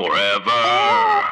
Forever.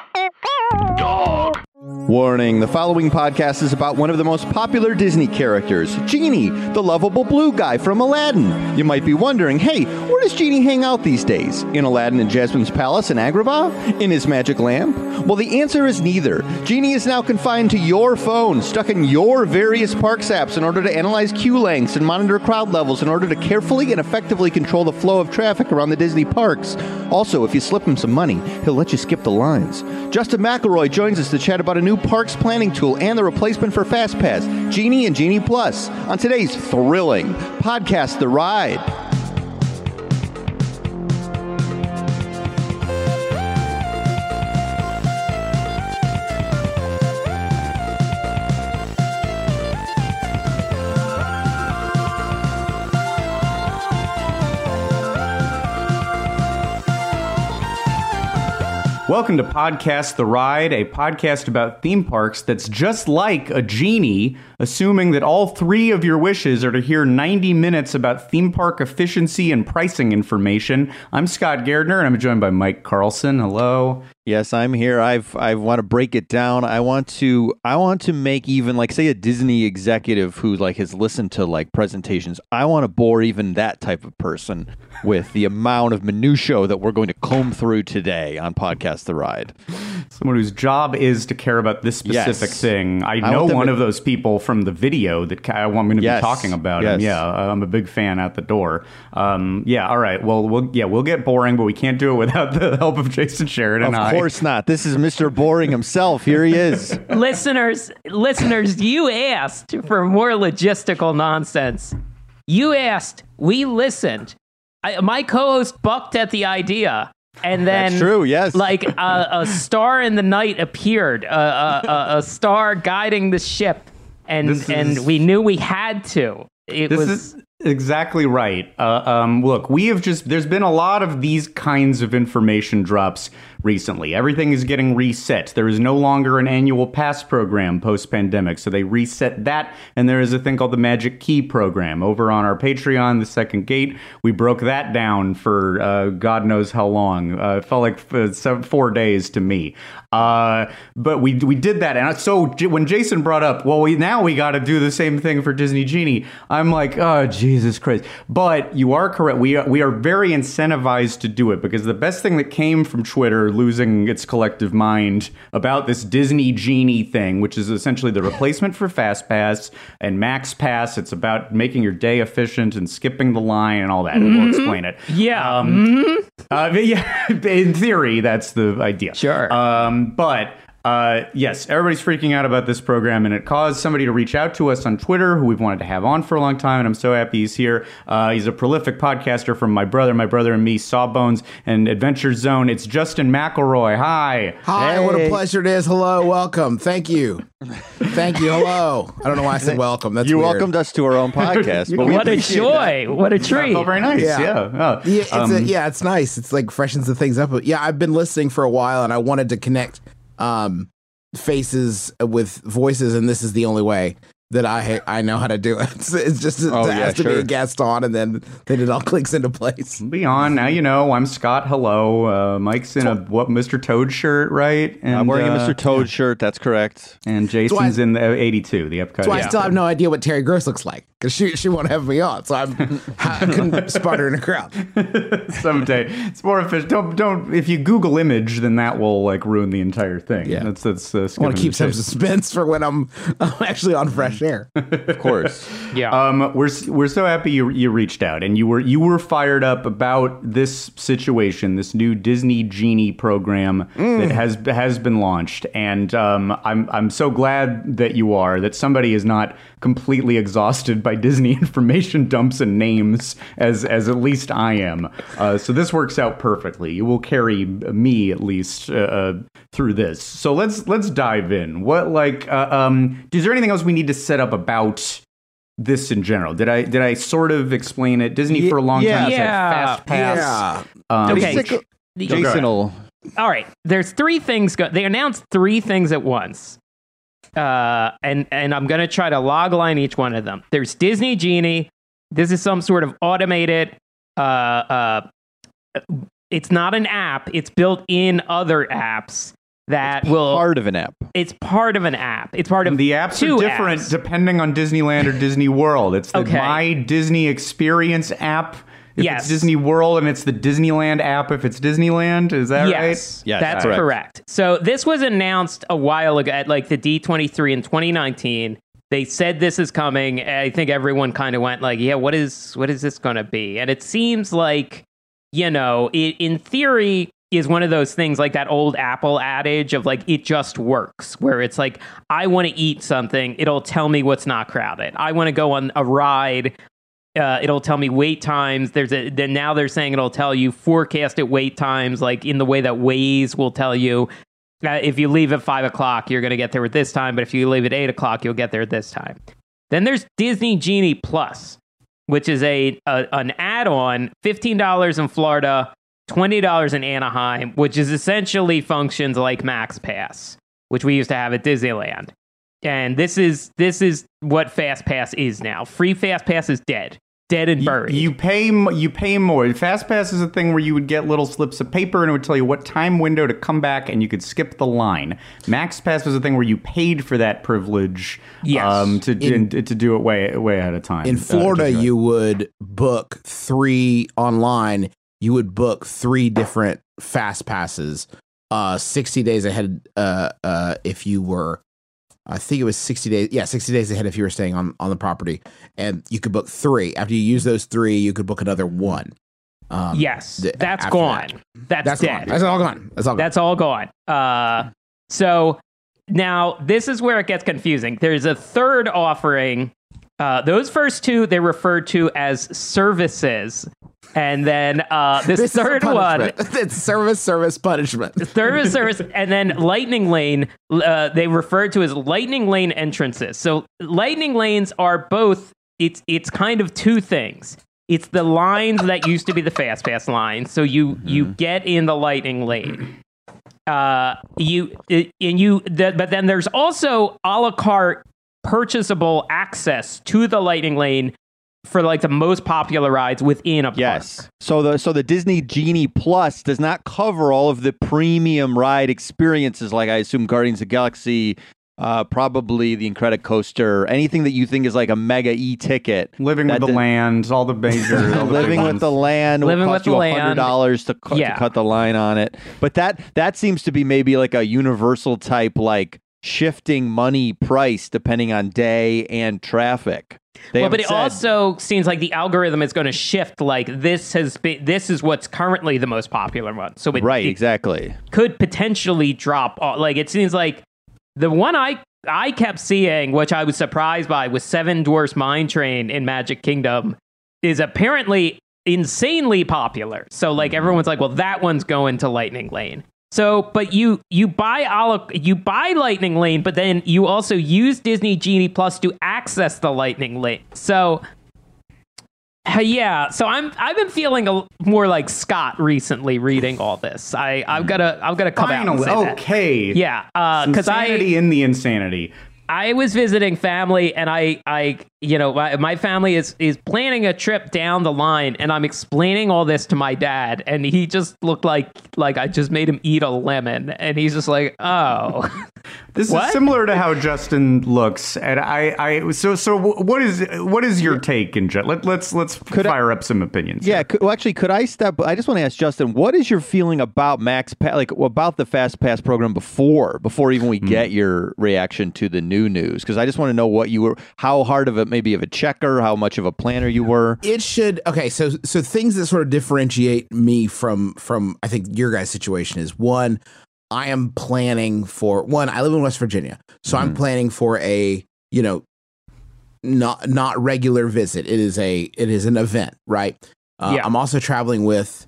Dog. Warning the following podcast is about one of the most popular Disney characters, Genie, the lovable blue guy from Aladdin. You might be wondering, hey, where does Genie hang out these days? In Aladdin and Jasmine's palace in Agrabah? In his magic lamp? Well, the answer is neither. Genie is now confined to your phone, stuck in your various parks apps in order to analyze queue lengths and monitor crowd levels in order to carefully and effectively control the flow of traffic around the Disney parks. Also, if you slip him some money, he'll let you skip the lines. Justin McElroy joins us to chat about a new parks planning tool and the replacement for FastPass, Genie and Genie Plus, on today's thrilling podcast, The Ride. Welcome to Podcast The Ride, a podcast about theme parks that's just like a genie, assuming that all three of your wishes are to hear 90 minutes about theme park efficiency and pricing information. I'm Scott Gairdner, and I'm joined by Mike Carlson. Hello. Yes, I'm here. I've I want to break it down. I want to I want to make even like say a Disney executive who like has listened to like presentations. I want to bore even that type of person with the amount of minutia that we're going to comb through today on podcast The Ride. Someone whose job is to care about this specific Yes. thing. I I know them one to- of those people from the video that I'm going to Yes. be talking about him. Yeah, uh, I'm a big fan at the door. Um, yeah, all right. Well, we'll yeah we'll get boring, but we can't do it without the help of Jason Sheridan. Of I. course not. This is Mr. Boring himself. Here he is. listeners, listeners, you asked for more logistical nonsense. You asked, we listened. I, my co-host bucked at the idea, and then That's true, yes. like a, a star in the night appeared, a, a, a, star guiding the ship, and is- and we knew we had to. It This was is exactly right. Uh, um, look, we have just, there's been a lot of these kinds of information drops recently. Everything is getting reset. There is no longer an annual pass program post pandemic. So they reset that. And there is a thing called the Magic Key program over on our Patreon, The Second Gate. We broke that down for uh, God knows how long. Uh, it felt like uh, seven, four days to me. Uh, but we we did that, and so when Jason brought up, well, we now we got to do the same thing for Disney Genie. I'm like, oh Jesus Christ! But you are correct. We are, we are very incentivized to do it because the best thing that came from Twitter losing its collective mind about this Disney Genie thing, which is essentially the replacement for FastPass and Max Pass. It's about making your day efficient and skipping the line and all that. And we'll explain it. yeah. Um, uh, yeah, in theory, that's the idea. Sure. Um, but uh, yes, everybody's freaking out about this program, and it caused somebody to reach out to us on Twitter, who we've wanted to have on for a long time, and I'm so happy he's here. Uh, he's a prolific podcaster from my brother, my brother and me, Sawbones and Adventure Zone. It's Justin McElroy. Hi. Hi, what a pleasure it is. Hello, welcome. Thank you. Thank you. Hello. I don't know why I said welcome. That's You weird. welcomed us to our own podcast. but what a appreciate joy! What a treat! Oh, very nice. Yeah. Yeah. Oh, Yeah, it's um, a, yeah, it's nice. It's like freshens the things up. Yeah, I've been listening for a while, and I wanted to connect um, faces with voices, and this is the only way that I I know how to do it. It's, it's just it Oh, has yeah, to be a guest on, and then then it all clicks into place. Be on now. You know I'm Scott. Hello, uh, Mike's in a what Mr. Toad shirt, right? And, I'm wearing a uh, Mr. Toad shirt. That's correct. And Jason's why- in the 82, the Epcot. That's why I yeah. still have no idea what Terry Gross looks like because she she won't have me on, so I'm I couldn't spot her in a crowd. someday. It's more efficient. Don't don't. If you Google image, then that will like ruin the entire thing. Yeah. that's that's. Uh, I want to keep some suspense for when I'm, I'm actually on fresh air. Of course. yeah. Um, we're we're so happy you you reached out and you were you were fired up about this situation, this new Disney Genie program that has has been launched, and um, I'm I'm so glad that you are that somebody is not completely exhausted by Disney information dumps and names as as at least I am. Uh, so this works out perfectly. You will carry me at least uh, uh, through this. So let's let's dive in. What like uh, um, is there anything else we need to set up about? this in general? Did I did I sort of explain it? Disney for a long yeah. time has Yeah. had fast pass. Yeah. Um, Okay. Basic- Jason will. All right. There's three things. Go- they announced three things at once, uh, and and I'm gonna try to log line each one of them. There's Disney Genie. This is some sort of automated uh, uh, it's not an app. It's built in other apps that will. Part of an app. it's part of an app. It's part of The apps two are different apps. depending on Disneyland or Disney World. It's the Okay. My Disney Experience app if Yes. it's Disney World, and it's the Disneyland app if it's Disneyland. Is that yes, Yes, that's correct. correct. So this was announced a while ago at like the D23 in 2019. They said this is coming. I think everyone kind of went like, "Yeah, what is what is this going to be?" And it seems like, you know, it, in theory is one of those things like that old Apple adage of like it just works, where it's like I want to eat something, it'll tell me what's not crowded. I want to go on a ride, uh, it'll tell me wait times. There's a then now they're saying it'll tell you forecasted wait times, like in the way that Waze will tell you. Uh, if you leave at five o'clock, you're going to get there at this time, but if you leave at eight o'clock, you'll get there at this time. Then there's Disney Genie Plus, which is a, a an add-on, fifteen dollars in Florida, twenty dollars in Anaheim, which is essentially functions like Max Pass, which we used to have at Disneyland. And this is this is what Fast Pass is now. Free Fast Pass is dead, dead and buried. you pay m- you pay more. fast pass is a thing where you would get little slips of paper and it would tell you what time window to come back, and you could skip the line. max pass was a thing where you paid for that privilege, Yes. um, to In- to do it way way ahead of time. In Uh, Florida, just right. you would book three online. You would book three different fast passes, uh, sixty days ahead. Uh, uh, if you were, I think it was sixty days. Yeah, sixty days ahead if you were staying on on the property, and you could book three. After you use those three, you could book another one. Um, yes, th- that's gone. that. That's, That's dead. gone. That's all gone. That's all gone. That's all gone. Uh, so now this is where it gets confusing. There's a third offering. Uh, those first two they referred to as services, and then uh, this, This third one, it's service, service, punishment. service, service, and then lightning lane. Uh, they refer to as lightning lane entrances. So lightning lanes are both. It's it's kind of two things. It's the lines that used to be the fast pass lines. So you you get in the lightning lane. Uh, you and you, the, but then there's also a la carte purchasable access to the lightning lane for like the most popular rides within a park. Yes. So the so the Disney Genie Plus does not cover all of the premium ride experiences, like I assume Guardians of the Galaxy, uh, probably the Incredicoaster, anything that you think is like a mega e ticket. living with the did- land, all the major, all the Living with the land will Living cost with the you land. hundred dollars to, cu- Yeah. to cut the line on it. But that that seems to be maybe like a universal type, like shifting money price depending on day and traffic. They well, but it said- also seems like the algorithm is going to shift. Like this has been, this is what's currently the most popular one. So it, right, it exactly. could potentially drop. off. Like it seems like the one I I kept seeing, which I was surprised by, was Seven Dwarfs Mine Train in Magic Kingdom, is apparently insanely popular. So like everyone's like, well, that one's going to Lightning Lane. So, but you you buy a la- you buy Lightning Lane, but then you also use Disney Genie Plus to access the Lightning Lane. So, uh, yeah. So I'm I've been feeling a, more like Scott recently reading all this. I I've got to I've got to come out and Finally, say that. okay. Yeah, because I insanity in the insanity. I was visiting family and I I you know my, my family is is planning a trip down the line and I'm explaining all this to my dad and he just looked like like I just made him eat a lemon and he's just like oh This What? is similar to how Justin looks, and I, I, so, so, what is, what is your take in Jet? Let, let's, let's Could I- fire up some opinions. Yeah, could, well, actually, could I step? I just want to ask Justin, what is your feeling about Max Pass, like about the Fast Pass program before, before even we hmm. get your reaction to the new news? Because I just want to know what you were, how hard of a maybe of a checker, how much of a planner you were. it should okay so so things that sort of differentiate me from from i think your guys situation is one i am planning for one i live in west virginia so i'm planning for a you know not not regular visit it is a it is an event right uh, Yeah. i'm also traveling with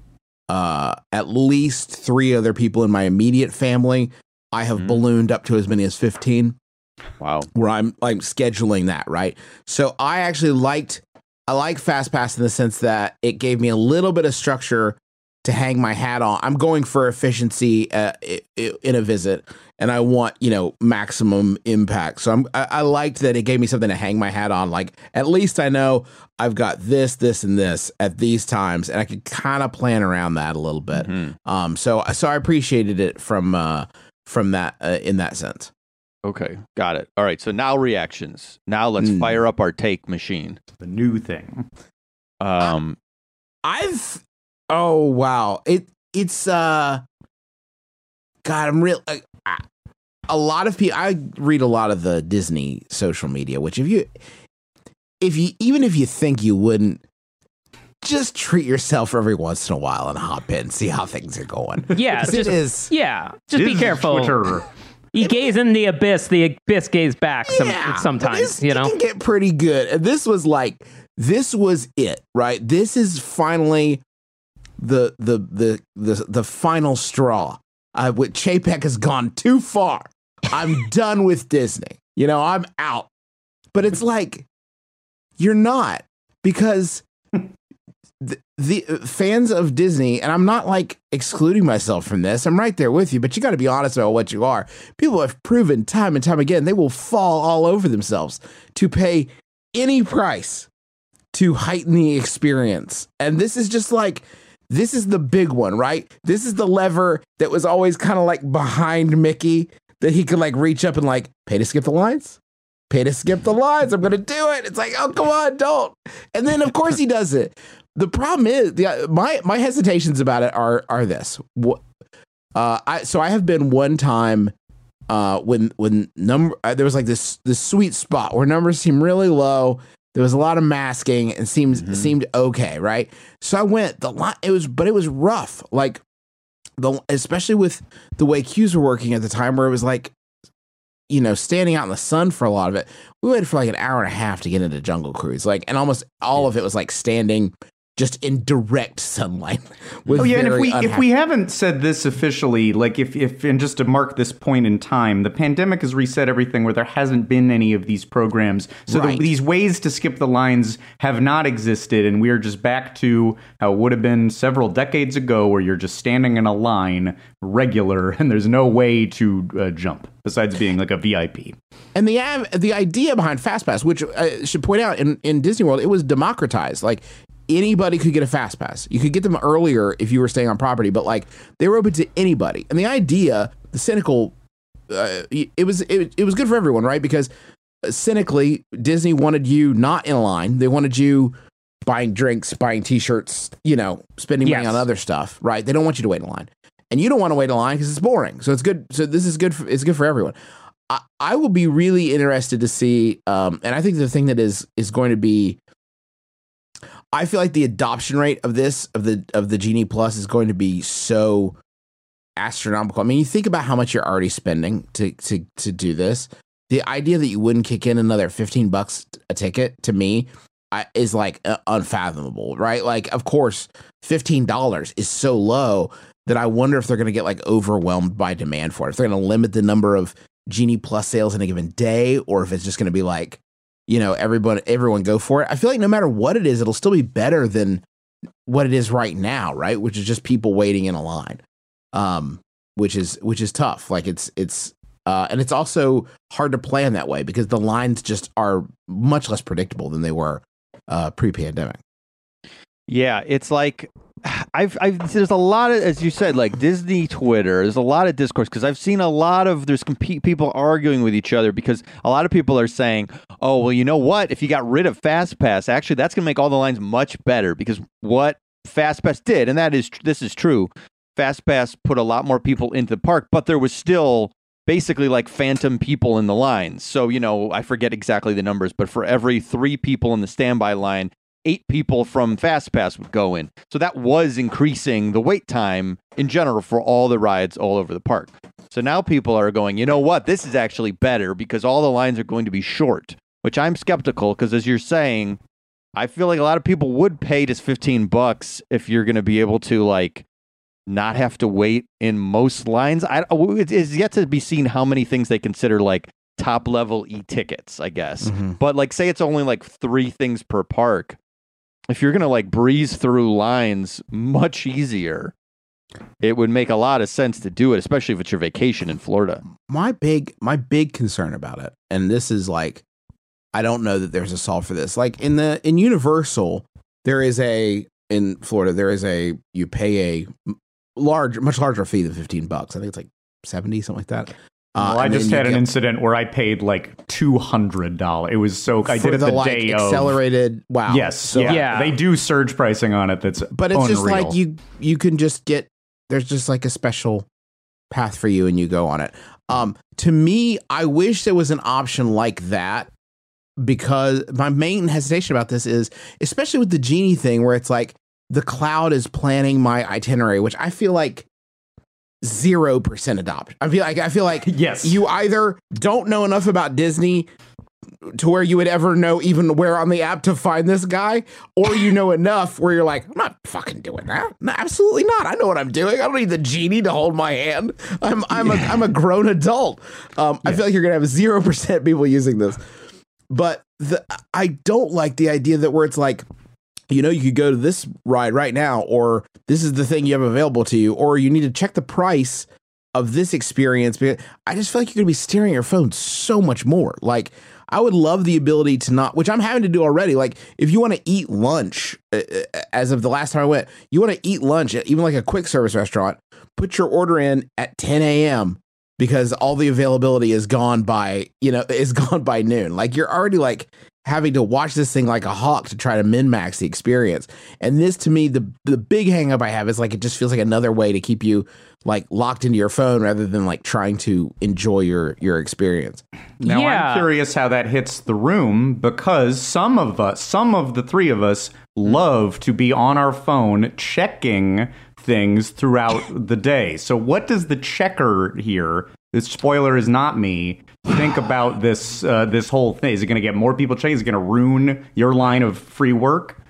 uh at least three other people in my immediate family i have Mhm. ballooned up to as many as 15 Wow. where I'm I'm scheduling that, right? So I actually liked I like Fast Pass in the sense that it gave me a little bit of structure to hang my hat on. I'm going for efficiency uh, in a visit, and I want you know maximum impact. So I'm I, I liked that it gave me something to hang my hat on. Like at least I know I've got this, this, and this at these times, and I could kind of plan around that a little bit. Um, so so I appreciated it from uh from that uh, in that sense. Okay, got it. All right, so now reactions. Now let's Mm. fire up our take machine. The new thing. Um, I've oh wow it it's uh God I'm real uh, I- a lot of people I read a lot of the Disney social media which if you if you even if you think you wouldn't just treat yourself every once in a while and hop in see how things are going Yeah, 'Cause just, it is yeah. Just be This is careful. Twitter. You gaze in the abyss, the abyss gaze back some, Yeah, sometimes, this- you it know? can get pretty good. And this was like, this was it, right? This is finally the the the the the final straw. Uh, with Chapek has gone too far. I'm done with Disney. You know, I'm out. But it's like, you're not because the, uh, fans of Disney, and I'm not like excluding myself from this. I'm right there with you, but you got to be honest about what you are. People have proven time and time again they will fall all over themselves to pay any price to heighten the experience. And this is just like this is the big one, right? This is the lever that was always kind of like behind Mickey that he could like reach up and like pay to skip the lines. Pay to skip the lines. I'm gonna do it. It's like, oh come on, don't. And then of course he does it. The problem is the my my hesitations about it are are this. Uh I so I have been one time uh when when number uh, there was like this this sweet spot where numbers seem really low. There was a lot of masking and seems seemed okay right? So i went the line it was but it was rough. Like the especially with the way queues were working at the time where it was like you know standing out in the sun for a lot of it. We waited for like an hour and a half to get into jungle cruise like and almost all of it was like standing just in direct sunlight Oh yeah, and if we if we haven't said this officially, like if if and just to mark this point in time, the pandemic has reset everything where there hasn't been any of these programs. So the- these ways to skip the lines have not existed, and we are just back to how it would have been several decades ago, where you're just standing in a line regular, and there's no way to uh, jump besides being like a VIP. And the av- the idea behind FastPass, which I should point out in, in Disney World, it was democratized. Like anybody could get a fast pass. You could get them earlier if you were staying on property, but like they were open to anybody. And the idea, the cynical, uh, it was it, it was good for everyone, right? Because uh, cynically, Disney wanted you not in line. They wanted you buying drinks, buying T-shirts, you know, spending money Yes. on other stuff, right? They don't want you to wait in line, and you don't want to wait in line because it's boring. So it's good. So this is good. For, it's good for everyone. I, I will be really interested to see, um, and I think the thing that is is going to be, I feel like the adoption rate of this of the of the Genie Plus is going to be so astronomical. I mean, you think about how much you're already spending to to to do this. The idea that you wouldn't kick in another fifteen bucks a ticket to me I, is like uh, unfathomable, right? Like, of course, fifteen dollars is so low that I wonder if they're going to get like overwhelmed by demand for it. If they're going to limit the number of Genie Plus sales in a given day, or if it's just going to be like, you know, everyone everyone go for it. I feel like no matter what it is, it'll still be better than what it is right now, right? Which is just people waiting in a line, um, which is which is tough. Like it's it's uh, and it's also hard to plan that way because the lines just are much less predictable than they were uh, pre-pandemic. Yeah, it's like I've, I've there's a lot of as you said like Disney Twitter. There's a lot of discourse because I've seen a lot of there's comp- people arguing with each other because a lot of people are saying, "Oh, well, you know what? If you got rid of FastPass, actually that's going to make all the lines much better because what FastPass did, and that is this is true. FastPass put a lot more people into the park, but there was still basically like phantom people in the lines. So, you know, I forget exactly the numbers, but for every 3 people in the standby line, eight people from FastPass would go in. So that was increasing the wait time in general for all the rides all over the park. So now people are going, you know what? This is actually better because all the lines are going to be short, which I'm skeptical because as you're saying, I feel like a lot of people would pay just 15 bucks if you're going to be able to like not have to wait in most lines. I it is yet to be seen how many things they consider like top level e-tickets, I guess. Mm-hmm. But like say it's only like 3 things per park if you're gonna like breeze through lines much easier, it would make a lot of sense to do it, especially if it's your vacation in Florida. my big my big concern about it and this is like i don't know that there's a solve for this. Like in the in universal there is a in florida there is a you pay a large much larger fee than 15 bucks. I think it's like 70 something like that Uh, well, I just had an incident where I paid like two hundred dollars. It was so I did it the, like day of. accelerated wow Yes, So- yeah. Yeah. They do surge pricing on it. That's but it's just like you you can just get there's just like a special path for you and you go on it um to me i wish there was an option like that because my main hesitation about this is especially with the genie thing where it's like the cloud is planning my itinerary which i feel like 0% adopt i feel like i feel like Yes. you either don't know enough about disney to where you would ever know even where on the app to find this guy, or you know enough where you're like, I'm not fucking doing that. No, absolutely not. I know what I'm doing. I don't need the genie to hold my hand. I'm I'm a I'm a grown adult. Um, I feel like you're gonna have zero percent people using this, but the I don't like the idea that where it's like. You know, you could go to this ride right now, or this is the thing you have available to you, or you need to check the price of this experience I just feel like you're gonna be staring at your phone so much more. Like I would love the ability to not, which I'm having to do already. Like if you want to eat lunch, uh, uh, as of the last time I went, you want to eat lunch at even like a quick service restaurant, put your order in at 10 a.m. because all the availability is gone by you know is gone by noon. Like you're already like having to watch this thing like a hawk to try to min max the experience. And this to me, the the big hang up I have is like it just feels like another way to keep you like locked into your phone rather than like trying to enjoy your your experience. Now Yeah. I'm curious how that hits the room because some of us, some of the three of us, love to be on our phone checking things throughout the day. So what does the checker here? This spoiler is not me. Think about this uh, this whole thing. Is it going to get more people checking? Is it going to ruin your line of free work?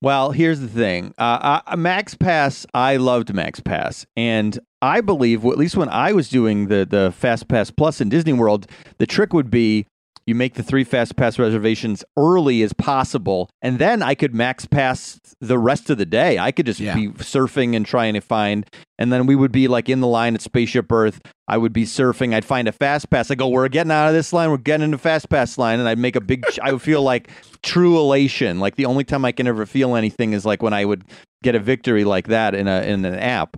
Well, here's the thing. Uh, uh, Max Pass, I loved Max Pass, and I believe, at least when I was doing the the Fast Pass Plus in Disney World, the trick would be you make the three Fast Pass reservations early as possible, and then I could Max Pass the rest of the day. I could just Yeah. be surfing and trying to find, and then we would be like in the line at Spaceship Earth. I would be surfing. I'd find a Fast Pass. I go, we're getting out of this line. We're getting into Fast Pass line, and I'd make a big. I would feel like true elation. Like the only time I can ever feel anything is like when I would get a victory like that in a in an app.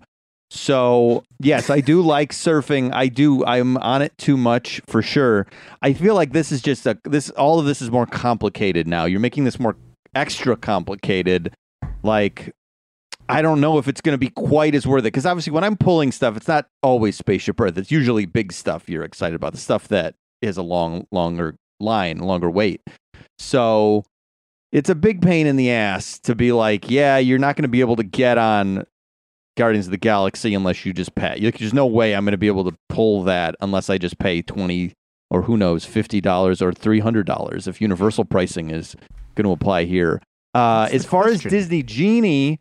So yes, I do like surfing. I do. I'm on it too much for sure. I feel like this is just a this. All of this is more complicated now. You're making this more extra complicated. Like I don't know if it's going to be quite as worth it because obviously when I'm pulling stuff, it's not always Spaceship Earth. It's usually big stuff you're excited about. The stuff that is a long, longer line, longer wait. So it's a big pain in the ass to be like, yeah, you're not going to be able to get on Guardians of the Galaxy unless you just pay. Like, there's no way I'm going to be able to pull that unless I just pay twenty or who knows, fifty dollars or three hundred dollars if Universal pricing is going to apply here. Uh, as far as. Disney Genie,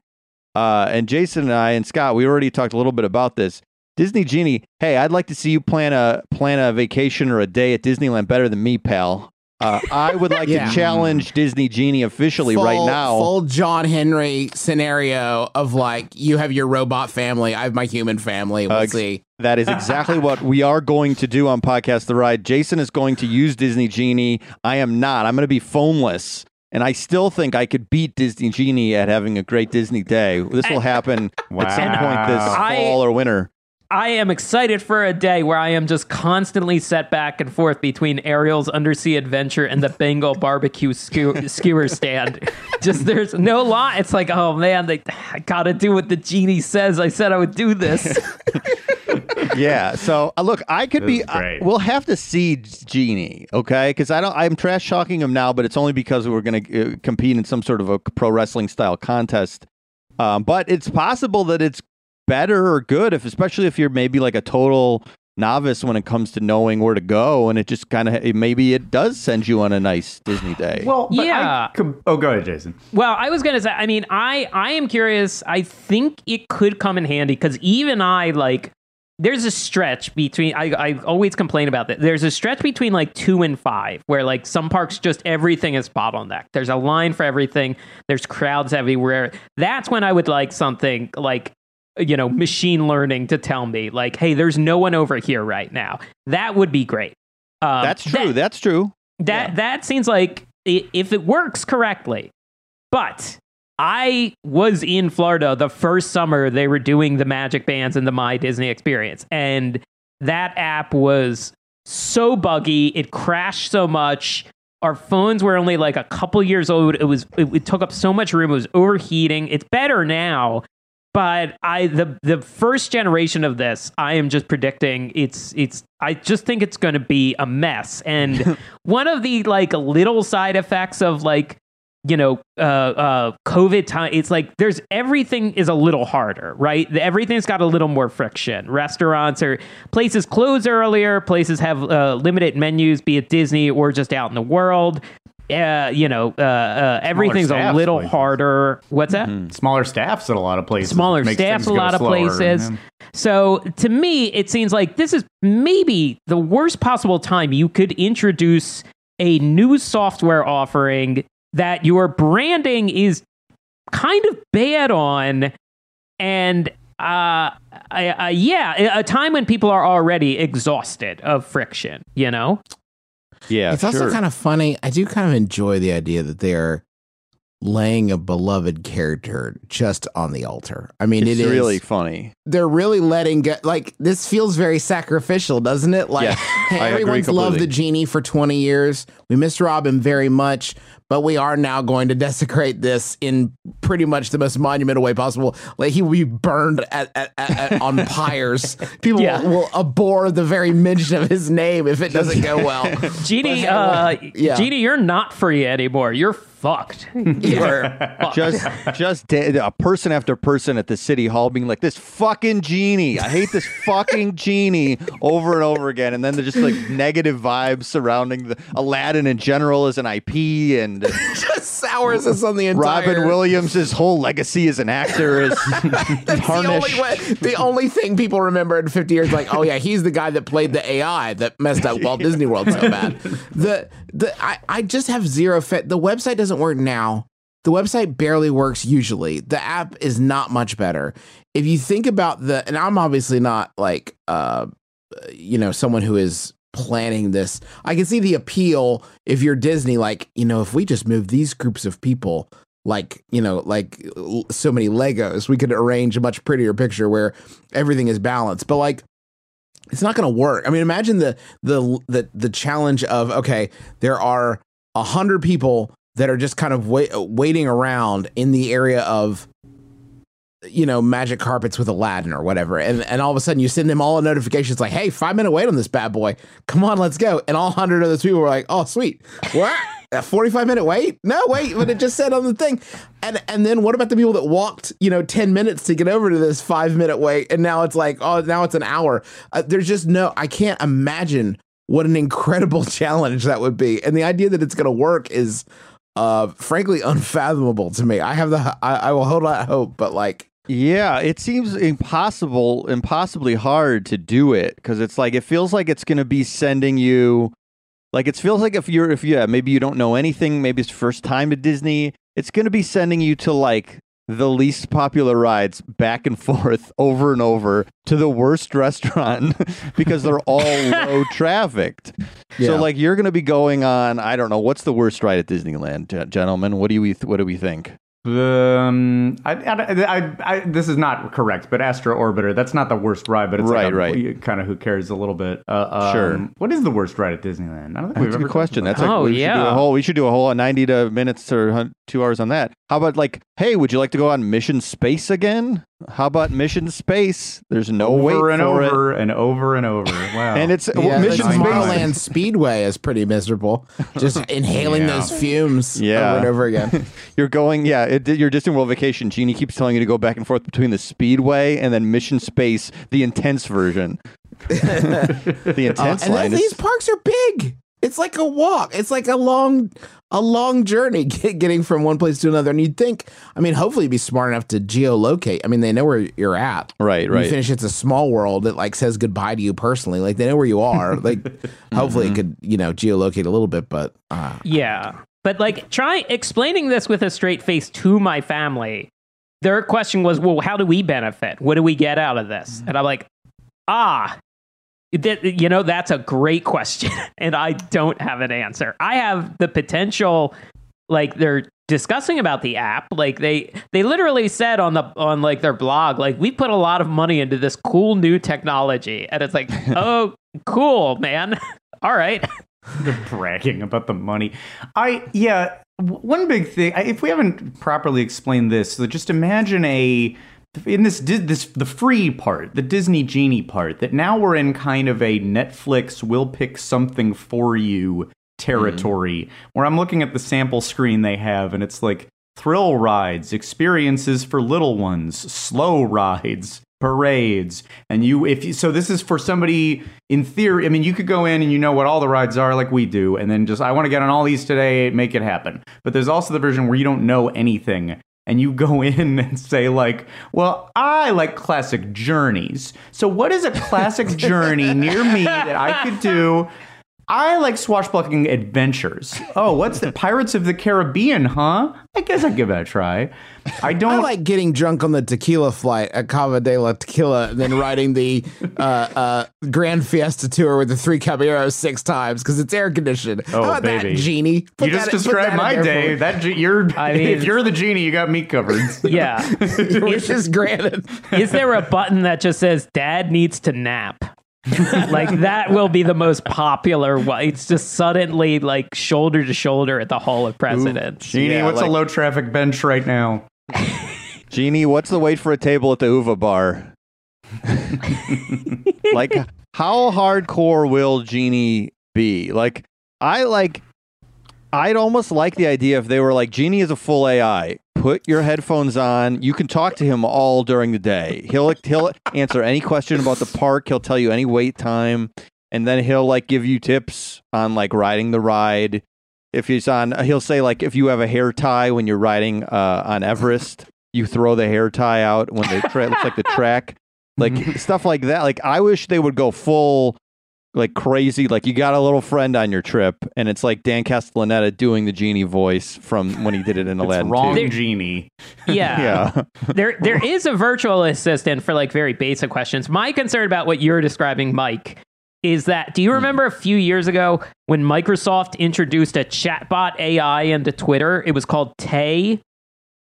uh, and Jason and I and Scott, we already talked a little bit about this. Disney Genie, hey, I'd like to see you plan a plan a vacation or a day at Disneyland better than me, pal. Uh, I would like Yeah. to challenge Disney Genie officially right now. full John Henry scenario of like you have your robot family, I have my human family. We'll Uh, ex- see. That is exactly what we are going to do on Podcast The Ride. Jason is going to use Disney Genie. I am not. I'm going to be phoneless. And I still think I could beat Disney Genie at having a great Disney day. This will happen at some point this I- fall or winter. I am excited for a day where I am just constantly set back and forth between Ariel's undersea adventure and the Bengal barbecue skew- skewer stand. Just there's no lie. It's like, oh man, they, I gotta do what the genie says. I said I would do this. yeah. So uh, look, I could This be. I- we'll have to see Genie, okay? Because I don't. I'm trash talking him now, but it's only because we're going to uh, compete in some sort of a pro wrestling style contest. Um, but it's possible that it's better or good if, especially if you're maybe like a total novice when it comes to knowing where to go, and it just kind of maybe it does send you on a nice Disney day. Well, but I Yeah. com- oh, go ahead, Jason. Well, I was gonna say. I mean, I I am curious. I think it could come in handy because even I like there's a stretch between I, I always complain about that there's a stretch between like two and five where like some parks just everything is bottlenecked there's a line for everything there's crowds everywhere that's when i would like something like you know machine learning to tell me like hey there's no one over here right now that would be great um, That's true. that- That's true. that that seems like if it works correctly. But I was in Florida the first summer they were doing the Magic Bands and the My Disney Experience, and that app was so buggy. It crashed so much. Our phones were only like a couple years old. It was it, it took up so much room. It was overheating. It's better now, but I the the first generation of this, I am just predicting it's it's I just think it's going to be a mess. And one of the like little side effects of like you know uh uh covid time it's like there's everything is a little harder right? Everything's got a little more friction. Restaurants or places close earlier places have uh, limited menus be it disney or just out in the world uh, you know, uh, uh, everything's a little places. harder. What's that? Smaller staffs at a lot of places. smaller staffs a lot of places. yeah. So to me, it seems like this is maybe the worst possible time you could introduce a new software offering that your branding is kind of bad on, and uh, I, I, yeah, a time when people are already exhausted of friction. You know, Yeah, it's also kind of funny. I do kind of enjoy the idea that they're laying a beloved character just on the altar. I mean, it's it is really funny. they're really letting go. Like this feels very sacrificial, doesn't it? Like, Yes, hey, I agree everyone's loved the genie for twenty years. We missed Robin very much, but we are now going to desecrate this in pretty much the most monumental way possible. Like he will be burned at, at, at, at- on pyres. People Yeah. will, will abhor the very mention of his name if it doesn't go well. Genie, But, uh, yeah. Genie, you're not free anymore. You're fucked. You're fucked. just just da- a person after person at the city hall being like this fucking genie i hate this fucking genie over and over again and then there's just like negative vibes surrounding the aladdin in general as an ip and just sours us on the entire. robin williams' his whole legacy as an actor is That's the tarnished only way. The only thing people remember in 50 years, like, oh yeah, he's the guy that played the AI that messed up Walt Disney World so bad. The the I, I just have zero fit. The website doesn't work now. The website barely works usually. The app is not much better. If you think about the, and I'm obviously not like, uh, you know, someone who is planning this. I can see the appeal if you're Disney, like, you know, if we just move these groups of people like you know like so many legos we could arrange a much prettier picture where everything is balanced but like it's not going to work i mean imagine the the the the challenge of okay there are a hundred people that are just kind of wait, waiting around in the area of you know magic carpets with aladdin or whatever. And and all of a sudden you send them all a notification. It's like hey five minute wait on this bad boy. Come on let's go. And all 100 of those people were like oh sweet. What? A 45 minute wait? No wait but it just said on the thing. And and then what about the people that walked you know 10 minutes to get over to this five minute wait? And now it's like oh now it's an hour. Uh, there's just no i can't imagine what an incredible challenge that would be. And the idea that it's going to work is uh frankly unfathomable to me. I have the i, I will hold out hope but like Yeah, it seems impossible, impossibly hard to do it because it's like it feels like it's going to be sending you, like it feels like if you're if yeah maybe you don't know anything, maybe it's first time to Disney, it's going to be sending you to like the least popular rides back and forth over and over to the worst restaurant because they're all low trafficked. Yeah. So like you're going to be going on I don't know what's the worst ride at Disneyland, gentlemen. What do we what do we think? Um, I, I, I, I, this is not correct, but Astro Orbiter, that's not the worst ride, but it's Right, like a, right. kind of who cares a little bit. Uh, um, Sure. What is the worst ride at Disneyland? I don't think we've a ever good question. talked That's about like Oh, we should do yeah. a whole we should do a whole ninety to minutes or two hours on that. How about like, hey, would you like to go on Mission Space again? How about Mission Space? There's no over wait and for over and over and over. Wow. it, and it's well, yeah, Mission the Space. Tomorrowland Speedway is pretty miserable. Just inhaling Yeah. those fumes Yeah. over and over again. You're going, yeah. It, your Disney World vacation. Genie keeps telling you to go back and forth between the Speedway and then Mission Space, the intense version. the Uh, intense and line then is these parks are big. It's like a walk. It's like a long, a long journey getting from one place to another. And you'd think, I mean, hopefully you'd be smart enough to geolocate. I mean, they know where you're at. Right, When right. You finish. It's a small world that like says goodbye to you personally. Like they know where you are. Like hopefully Mm-hmm. it could you know geolocate a little bit, but uh, Yeah. But like try explaining this with a straight face to my family. Their question was, well, how do we benefit? What do we get out of this? And I'm like, ah, that, you know, that's a great question. and I don't have an answer. I have the potential, like they're discussing about the app. Like they, they literally said on the, on like their blog, like we put a lot of money into this cool new technology. And it's like, oh, cool, man. All right. They're bragging about the money. I yeah. One big thing. If we haven't properly explained this, so just imagine a in this this the free part, the Disney Genie part. That now we're in kind of a Netflix will pick something for you territory, mm-hmm. where I'm looking at the sample screen they have, and it's like thrill rides, experiences for little ones, slow rides, parades, and you if you so this is for somebody in theory. I mean, you could go in and you know what all the rides are, like we do, and then just I want to get on all these today, make it happen. But there's also the version where you don't know anything. And you go in and say like, "Well, I like classic journeys. So, what is a classic journey near me that I could do I like swashbuckling adventures. Oh, what's the Pirates of the Caribbean, huh? I guess I'd give that a try. I I don't like getting drunk on the tequila flight at Cava de la Tequila, and then riding the uh, uh, Grand Fiesta tour with the three Caballeros six times because it's air conditioned. Oh, How about baby. that, genie? Put you just that- put described my day. That ge- you're I mean- if you're the genie, you got me covered. Yeah. Which is granted. Is there a button that just says "Dad needs to nap"? like that will be the most popular one. It's just suddenly like shoulder to shoulder at the Hall of Presidents. Genie, Yeah, what's like- a low traffic bench right now? Genie, what's the wait for a table at the Uva bar? like, how hardcore will Genie be? Like, I like, I'd almost like the idea if they were like, Genie is a full AI. Put your headphones on. You can talk to him all during the day. He'll he'll answer any question about the park. He'll tell you any wait time, and then he'll like give you tips on like riding the ride. If he's on, he'll say like if you have a hair tie when you're riding uh, on Everest, you throw the hair tie out when the tra- looks like the track, like stuff like that. Like I wish they would go full, like crazy. Like you got a little friend on your trip, and it's like Dan Castellaneta doing the genie voice from when he did it in It's Aladdin. wrong, 2. Genie. Yeah. Yeah, there there is a virtual assistant for like very basic questions. My concern about what you're describing, Mike, is that do you hmm. remember a few years ago when Microsoft introduced a chatbot AI into Twitter? It was called Tay.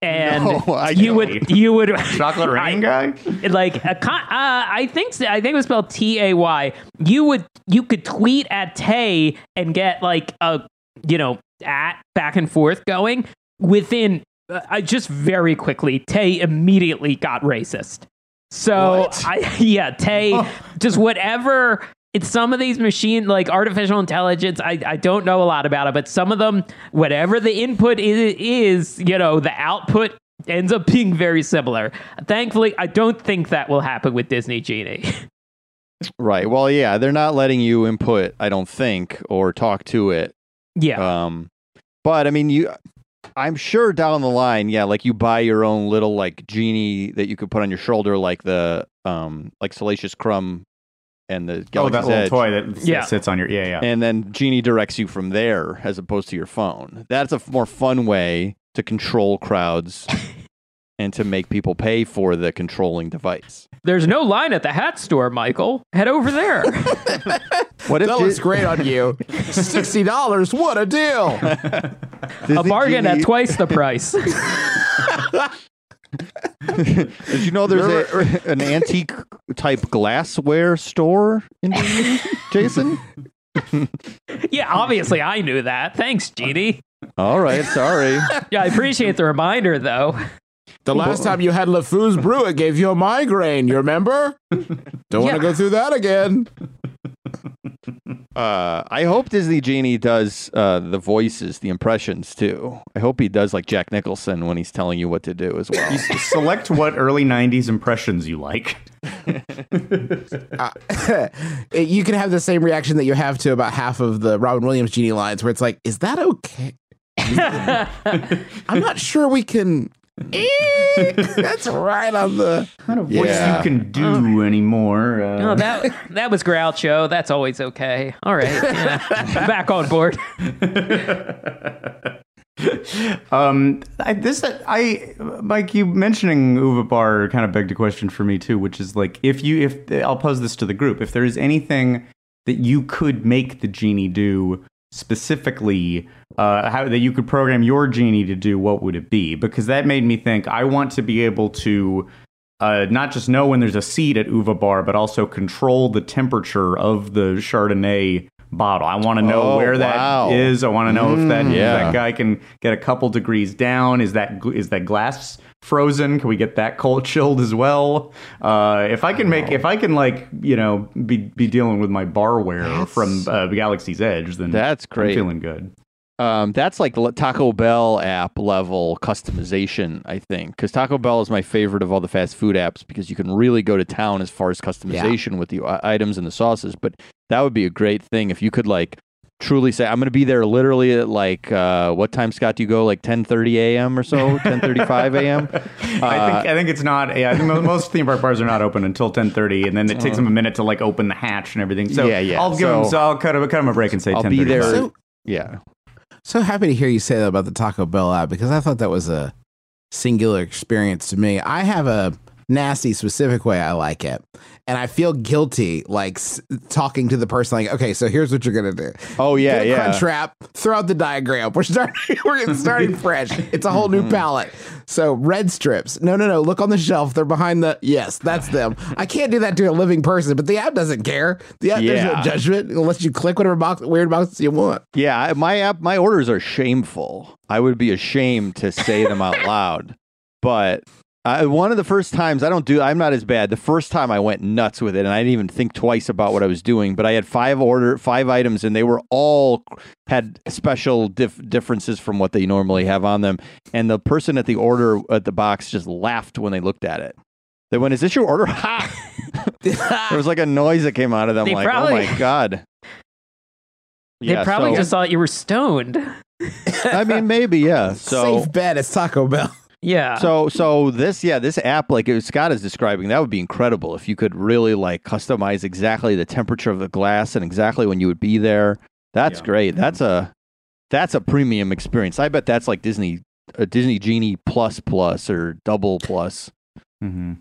And No, you would you would Chocolate rain guy? like a con- uh, I think I think it was spelled T A Y. You would you could tweet at Tay and get like a you know at back and forth going within uh, I just very quickly Tay immediately got racist. So What? I yeah Tay just whatever. It's some of these machine like artificial intelligence. I, I don't know a lot about it, but some of them, whatever the input is, is you know the output ends up being very similar. Thankfully, I don't think that will happen with Disney Genie. right. Well, yeah, they're not letting you input. I don't think or talk to it. yeah. Um, but I mean, you. I'm sure down the line, yeah, like you buy your own little like genie that you could put on your shoulder, like the um, like Salacious Crumb and the Oh, Galaxy's that little Edge. toy that Yeah. sits on your yeah yeah. and then Genie directs you from there as opposed to your phone. That's a more fun way to control crowds and to make people pay for the controlling device. There's no line at the hat store, Michael. Head over there. What if That Di- looks great on you. Sixty dollars. What a deal! a Disney bargain at twice the price. Did you know there's a, an antique type glassware store in Disney, Jason? yeah, obviously I knew that. Thanks, Genie. All right, sorry. Yeah, I appreciate the reminder though. The last time you had LeFou's brew, it gave you a migraine. You remember? Don't want Yeah. to go through that again. Uh, I hope Disney Genie does uh, the voices, the impressions too. I hope he does like Jack Nicholson when he's telling you what to do as well. Select what early '90s impressions you like. uh, you can have the same reaction that you have to about half of the Robin Williams genie lines, where it's like, "Is that okay?" I'm not sure we can. That's right on the. kind of voice Yeah. you can do anymore. Uh, Oh, that that was Groucho. That's always okay. All right, yeah. back on board. um, I, this I Mike, you mentioning Uva Bar kind of begged a question for me too, which is like if you if I'll pose this to the group, if there is anything that you could make the genie do specifically, uh, how that you could program your genie to do, what would it be? Because that made me think I want to be able to. Uh, not just know when there's a seat at Uva Bar, but also control the temperature of the Chardonnay bottle. I want to know Oh, where wow. that is. I want to know if that if that guy can get a couple degrees down. Is that is that glass frozen? Can we get that cold chilled as well? Uh, if I can make if I can like you know be be dealing with my barware from uh, Galaxy's Edge, then That's great. I'm feeling good. Um, that's like l- Taco Bell app level customization, I think, because Taco Bell is my favorite of all the fast food apps because you can really go to town as far as customization with the uh, items and the sauces. But that would be a great thing if you could like truly say, "I'm going to be there literally at like uh, what time, Scott? Do you go like 10:30 a.m. or so, 10:35 a.m.?" I think I think it's not. Yeah, I think most theme park bars are not open until ten thirty, and then it takes them a minute to like open the hatch and everything. So Yeah, yeah. I'll give them. So- So I'll cut him, cut him a break and say I'll ten be there. So, yeah, so happy to hear you say that about the Taco Bell app because I thought that was a singular experience to me. I have a nasty specific way I like it. And I feel guilty, like s- talking to the person, like, okay, so here's what you're gonna do. Oh, yeah, Get a yeah. Crunch wrap, throw out the diagram. We're starting, we're getting starting fresh. It's a whole new mm-hmm. palette. So red strips. No, no, no. Look on the shelf. They're behind the. Yes, that's them. I can't do that to a living person, but the app doesn't care. The app, there's no Yeah. judgment unless you click whatever box, weird box you want. yeah. I- My app, my orders are shameful. I would be ashamed to say them out loud, but I, one of the first times I don't do I'm not as bad. The first time I went nuts with it and I didn't even think twice about what I was doing, but I had five order five items and they were all had special dif- differences from what they normally have on them and the person at the order at the box just laughed when they looked at it. They went, "Is this your order?" Ha! there was like a noise that came out of them They like, oh probably- "Oh my god." They probably so- just thought you were stoned. I mean maybe yeah. So Safe bet. It's Taco Bell. Yeah. So so this yeah this app like it- Scott is describing that would be incredible if you could really like customize exactly the temperature of the glass and exactly when you would be there. That's Yeah. great. That's a that's a premium experience. I bet that's like Disney a Disney Genie plus plus or double plus. Mm-hmm.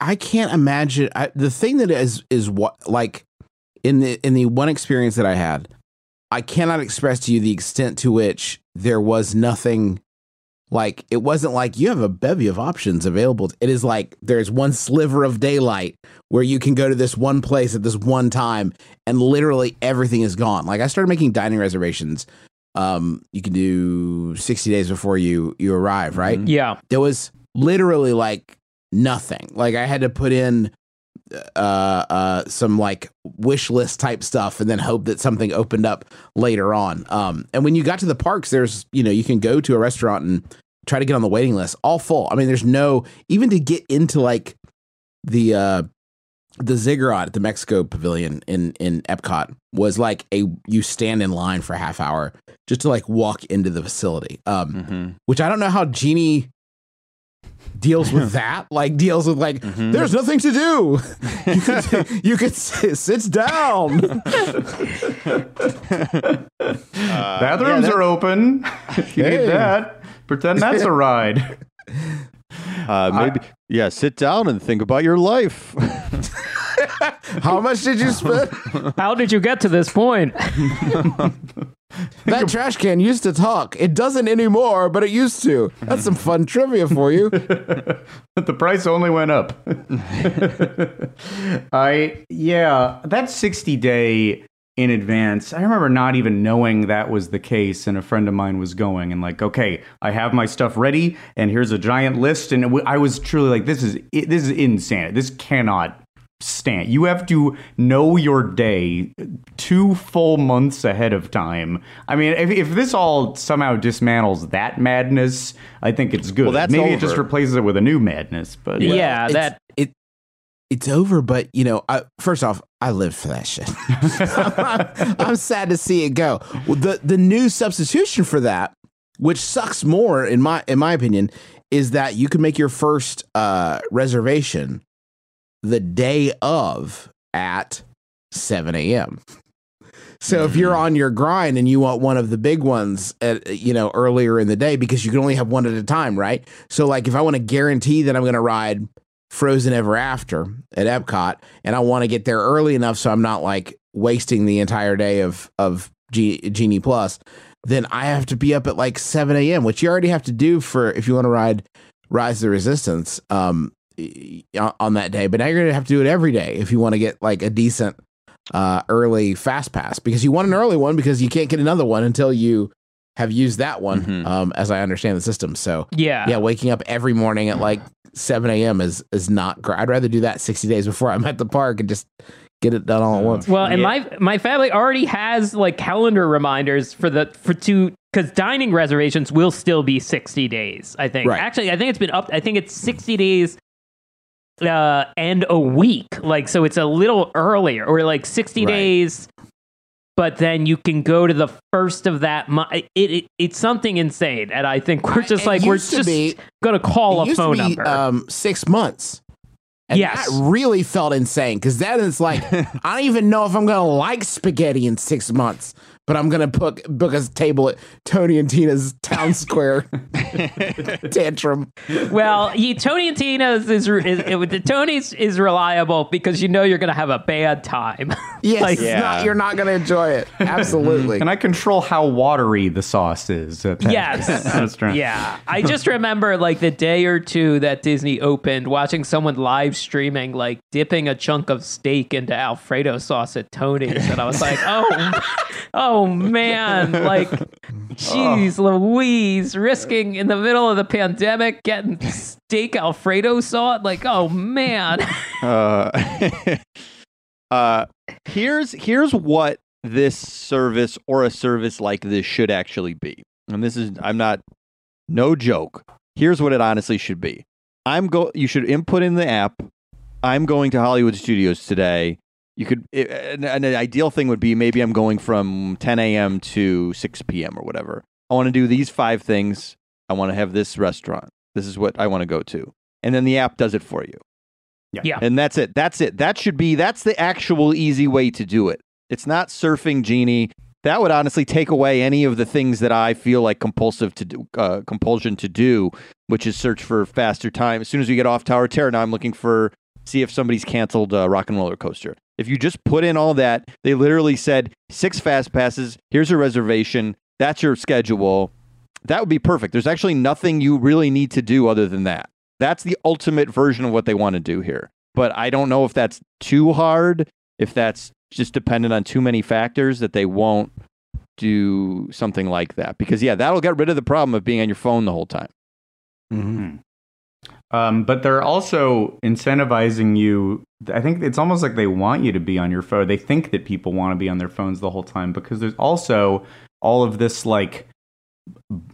I can't imagine I, the thing that is is what like in the in the one experience that I had, I cannot express to you the extent to which there was nothing like it wasn't like you have a bevy of options available. It is like there's one sliver of daylight where you can go to this one place at this one time and literally everything is gone. Like I started making dining reservations. Um, you can do 60 days before you you arrive, right? yeah. there was literally like nothing. Like I had to put in uh uh some like wish list type stuff and then hope that something opened up later on. Um and when you got to the parks there's you know you can go to a restaurant and try to get on the waiting list all full. I mean there's no even to get into like the uh the ziggurat at the Mexico pavilion in in Epcot was like a you stand in line for a half hour just to like walk into the facility. Um Mm-hmm. which I don't know how Genie deals with that. Like deals with like, there's nothing to do. You could, you could sit, sit down. Bathrooms that- are open. if you Hey. need that, pretend that's a ride. Uh, maybe yeah. Sit down and think about your life. How much did you spend? How did you get to this point? That trash can used to talk. It doesn't anymore, but it used to. That's some fun trivia for you. The price only went up. I yeah, that 60 day in advance. I remember not even knowing that was the case and a friend of mine was going and like, "Okay, I have my stuff ready and here's a giant list." And w- I was truly like, "This is this is insane. This cannot stand. You have to know your day two full months ahead of time. I mean, if, if this all somehow dismantles that madness, I think it's good. Well, that's Maybe it just replaces it with a new madness. But yeah, It's- that it it's over. But you know, I, first off, I lived for that shit. I'm, I'm sad to see it go. Well, the the new substitution for that, which sucks more in my in my opinion, is that you can make your first uh, reservation the day of at 7 a.m. So if you're on your grind and you want one of the big ones, at, you know, earlier in the day because you can only have one at a time, right? So like if I want to guarantee that I'm going to ride Frozen Ever After at Epcot and I want to get there early enough so I'm not like wasting the entire day of of G- Genie Plus, then I have to be up at like 7 a.m., which you already have to do for if you want to ride Rise of the Resistance um, on that day. But now you're going to have to do it every day if you want to get like a decent uh, early fast pass because you want an early one because you can't get another one until you have used that one, Mhm. um, as I understand the system. So Yeah. yeah, waking up every morning at like 7 a.m. is is not great. I'd rather do that 60 days before I'm at the park and just get it done all at once. Well, and Yeah. my my family already has like calendar reminders for the for two because dining reservations will still be sixty days. I think. Right. Actually, I think it's been up. I think it's sixty days uh and a week like so it's a little earlier or like 60 Right. days but then you can go to the first of that month it, it it's something insane and i think we're just It like we're just gonna call it a used phone to be, number Um, six months. And Yes. that really felt insane because that is like I don't even know if I'm gonna like spaghetti in six months, but I'm gonna book book a table at Tony and Tina's town square tantrum. Well, you, Tony and Tina's is, is, is the Tony's is reliable because you know you're going to have a bad time. Yes, Like- Yeah. not, you're not gonna enjoy it. Mm-hmm. Absolutely. Can I control how watery the sauce is? at that- yes. restaurant? yeah. I just remember like the day or two that Disney opened, watching someone live streaming, like dipping a chunk of steak into Alfredo sauce at Tony's. And I was like, oh, oh man. Like, jeez Louise, risking in the middle of the pandemic getting steak Alfredo sauce. Like, oh man. Uh, uh, here's here's what this service or a service like this should actually be. And this is I'm not no joke. Here's what it honestly should be. I'm go you should input in the app. I'm going to Hollywood Studios today. You could it, an, an ideal thing would be maybe I'm going from 10 a.m. to 6 p.m. or whatever. I want to do these five things. I want to have this restaurant. This is what I want to go to. And then the app does it for you. Yeah. And that's it. That's it. That should be that's the actual easy way to do it. It's not surfing genie. That would honestly take away any of the things that I feel like compulsive to do, uh, compulsion to do, which is search for faster time. As soon as we get off Tower Terror, now I'm looking for see if somebody's canceled uh, Rock and Roller Coaster. If you just put in all that, they literally said six fast passes. Here's your reservation. That's your schedule. That would be perfect. There's actually nothing you really need to do other than that. That's the ultimate version of what they want to do here. But I don't know if that's too hard, if that's just dependent on too many factors that they won't do something like that. Because, yeah, that'll get rid of the problem of being on your phone the whole time. Um, but they're also incentivizing you. I think it's almost like they want you to be on your phone. They think that people want to be on their phones the whole time because there's also all of this like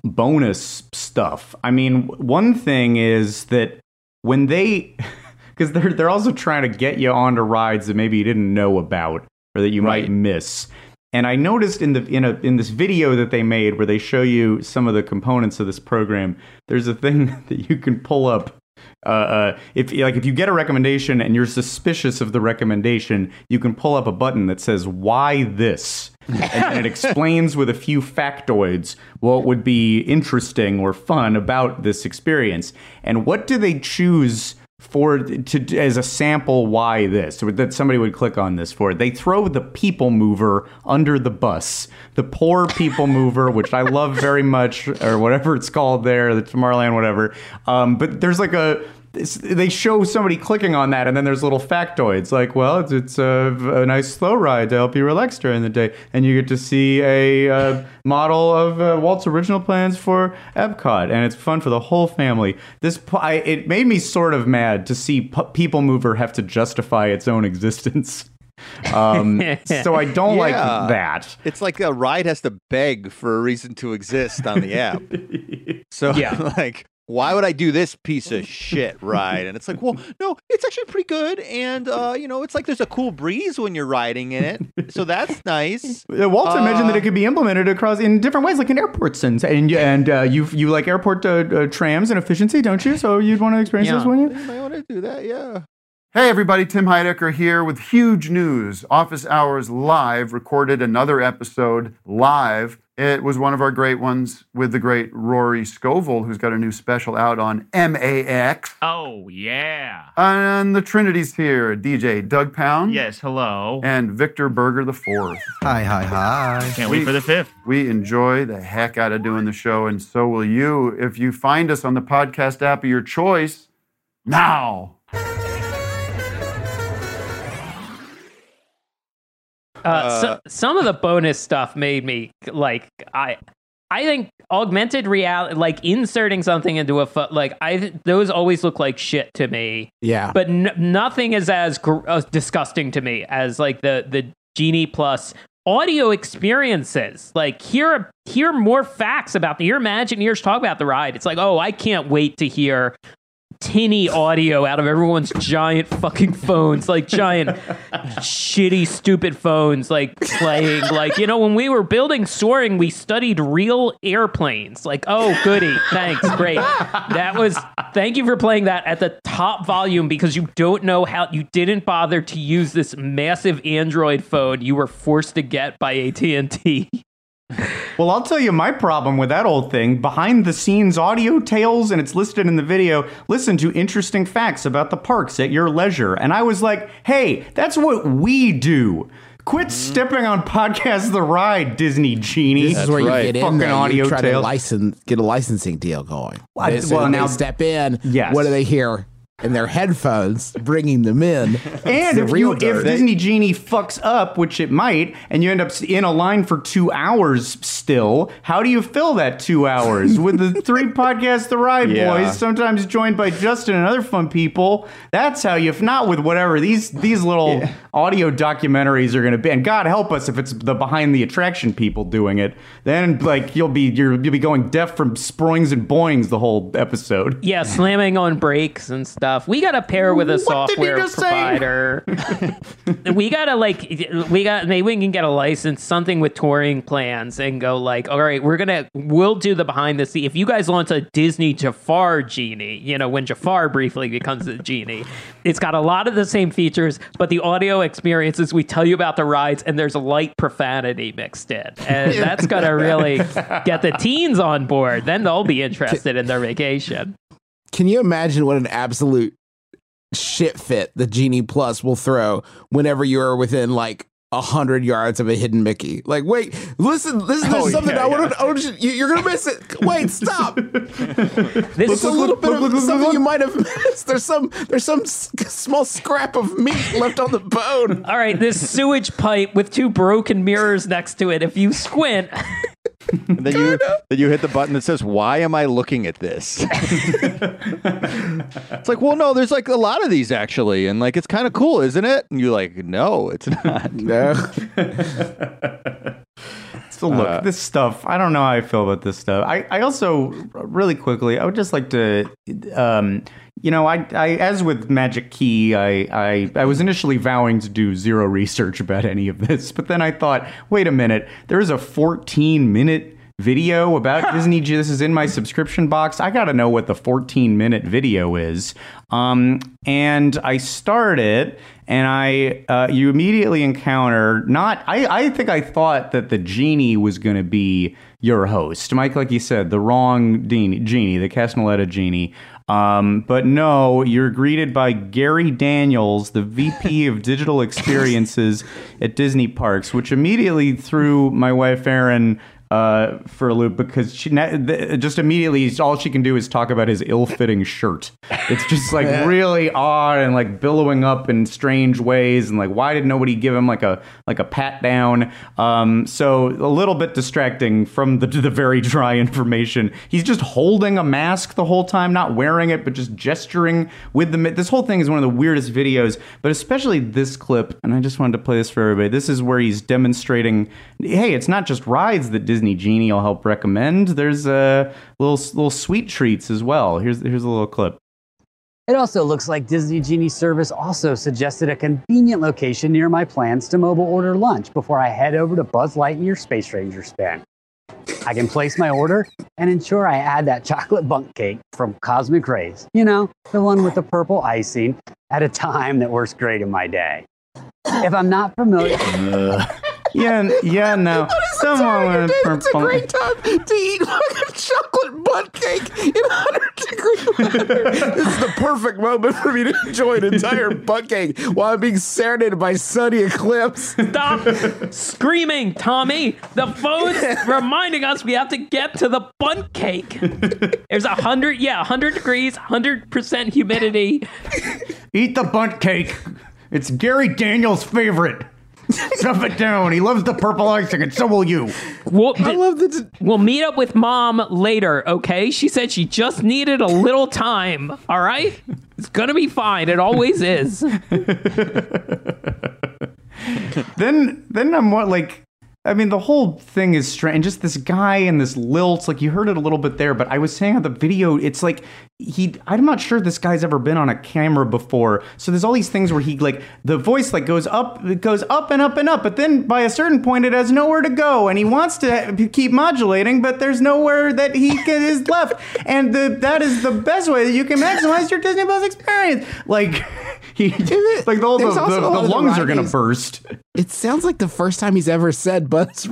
bonus stuff. I mean, one thing is that when they, because they're they're also trying to get you onto rides that maybe you didn't know about or that you Right. might miss. And I noticed in the in a in this video that they made where they show you some of the components of this program, there's a thing that you can pull up. Uh, uh, if like if you get a recommendation and you're suspicious of the recommendation, you can pull up a button that says "Why this," and, and it explains with a few factoids what would be interesting or fun about this experience. And what do they choose for to as a sample why this that somebody would click on this for it. they throw the people mover under the bus the poor people mover which i love very much or whatever it's called there the tomorrowland whatever um, but there's like a they show somebody clicking on that and then there's little factoids like well it's, it's a, a nice slow ride to help you relax during the day and you get to see a uh, model of uh, walt's original plans for epcot and it's fun for the whole family this p- I, it made me sort of mad to see P- people mover have to justify its own existence um, so i don't like that It's like a ride has to beg for a reason to exist on the app. So, Yeah. like, why would I do this piece of shit ride? And it's like, well, no, it's actually pretty good. And, uh, you know, it's like there's a cool breeze when you're riding in it. So that's nice. Uh, Walter mentioned that Uh, it could be implemented across in different ways, like in airports and and and uh, you you like airport uh, uh, trams and efficiency, don't you? So you'd want to experience Yeah. this, wouldn't you? Might want to do that, yeah. Hey everybody, Tim Heidecker here with huge news. Office Hours Live recorded another episode live. It was one of our great ones with the great Rory Scovel, who's got a new special out on MAX. Oh, yeah. And the Trinity's here DJ Doug Pound Yes, hello. and Victor Berger the Fourth. Hi, hi, hi. Can't wait for the fifth. We enjoy the heck out of doing the show, and so will you if you find us on the podcast app of your choice now. Uh, so, some of the bonus stuff made me like I. I think augmented reality, like inserting something into a like I those always look like shit to me. Yeah. But n- nothing is as gr- uh, disgusting to me as like the the Genie Plus audio experiences. Like hear hear more facts about the hear Imagineers talk about the ride. It's like oh I can't wait to hear tinny audio out of everyone's giant fucking phones, like giant shitty stupid phones, like playing. Like you know when we were building soaring, we studied real airplanes. Like oh goody, thanks, great. That was thank you for playing that at the top volume because you don't know how you didn't bother to use this massive Android phone you were forced to get by AT and T. Well, I'll tell you my problem with that old thing. Behind the scenes audio tales, and it's listed in the video. Listen to interesting facts about the parks at your leisure. And I was like, hey, that's what we do. Quit mm-hmm. stepping on podcast the ride, Disney genie. This is where you right. get in Fucking there. audio you try to tales. license, get a licensing deal going. Well, They, so well, they now- step in. Yes. What do they hear? In their headphones, bringing them in. And if real you if. Disney Genie fucks up, which it might, and you end up in a line for two hours still, how do you fill that two hours with the three podcasts, the Ride Yeah. Boys, sometimes joined by Justin and other fun people? That's how you. If not with whatever these these little audio documentaries are going to be, and God help us if it's the behind the attraction people doing it, then like you'll be you're, you'll be going deaf from springs and boings the whole episode. Yeah, slamming on brakes and stuff. We got to pair with a What software provider. we got to like, we got maybe we can get a license, something with touring plans, and go like, all right, we're gonna, we'll do the behind the scene. If you guys launch a Disney Jafar genie, you know, when Jafar briefly becomes a genie, it's got a lot of the same features, but the audio experiences we tell you about the rides, and there's light profanity mixed in, and that's gonna really get the teens on board. Then they'll be interested in their vacation. Can you imagine what an absolute shit fit the Genie Plus will throw whenever you're within like a hundred yards of a hidden Mickey? Like, wait, listen, listen. There's Oh, something yeah, I want to. I wanna- you- You're gonna miss it. Wait, stop. This It's a little bit of something you might have missed. There's some. There's some s- small scrap of meat left on the bone. All right, this sewage pipe with two broken mirrors next to it. If you squint, And then you then you hit the button that says, "Why am I looking at this?" it's like, well, no, there's like a lot of these actually, and like it's kind of cool, isn't it? And you're like, no, it's not. No. So look, Uh, this stuff. I don't know how I feel about this stuff. I, I also really quickly, I would just like to, um, you know, I, I as with Magic Key, I, I I was initially vowing to do zero research about any of this, but then I thought, wait a minute, there is a 14 minute video about Disney. This is in my subscription box. I got to know what the 14 minute video is. Um, and I start it, and I uh, you immediately encounter not. I I think I thought that the genie was going to be your host, Mike. Like you said, the wrong genie, the Casnoletta genie. Um, but no, you're greeted by Gary Daniels, the VP of Digital Experiences at Disney Parks, which immediately threw my wife Erin uh, for a loop because she just immediately all she can do is talk about his ill-fitting shirt. It's just like really odd and like billowing up in strange ways, and like why did nobody give him like a like a pat down? Um, so a little bit distracting from the the very dry information. He's just holding a mask the whole time, not wearing it, but just gesturing with the. This whole thing is one of the weirdest videos, but especially this clip. And I just wanted to play this for everybody. This is where he's demonstrating. Hey, it's not just rides that Disney Disney Genie, I'll help recommend. There's uh, little little sweet treats as well. Here's here's a little clip. It also looks like Disney Genie service also suggested a convenient location near my plans to mobile order lunch before I head over to Buzz Lightyear Space Ranger Spin. I can place my order and ensure I add that chocolate bundt cake from Cosmic Rays. You know, the one with the purple icing at a time that works great in my day. If I'm not familiar, Yeah, yeah. No, someone with It's a great time to eat fucking chocolate butt cake in 100 degree weather. this is the perfect moment for me to enjoy an entire butt cake while I'm being serenaded by Sonny Eclipse. Stop screaming, Tommy. The phone's reminding us we have to get to the bun cake. There's a hundred, yeah, hundred degrees, hundred percent humidity. Eat the bundt cake. It's Gary Daniels' favorite. Stuff it down. He loves the purple icing, and so will you. We'll, I love the. we'll meet up with mom later, okay? She said she just needed a little time. All right, it's gonna be fine. It always is. Then, then I'm what like. I mean, the whole thing is strange. Just this guy and this lilt. Like you heard it a little bit there, but I was saying on the video, it's like he. I'm not sure this guy's ever been on a camera before. So there's all these things where he like the voice like goes up, it goes up and up and up, but then by a certain point it has nowhere to go, and he wants to keep modulating, but there's nowhere that he can, is left, and the that is the best way that you can maximize your Disney Plus experience. Like he, like the, the, the, the lungs are gonna burst. It sounds like the first time he's ever said Buzz,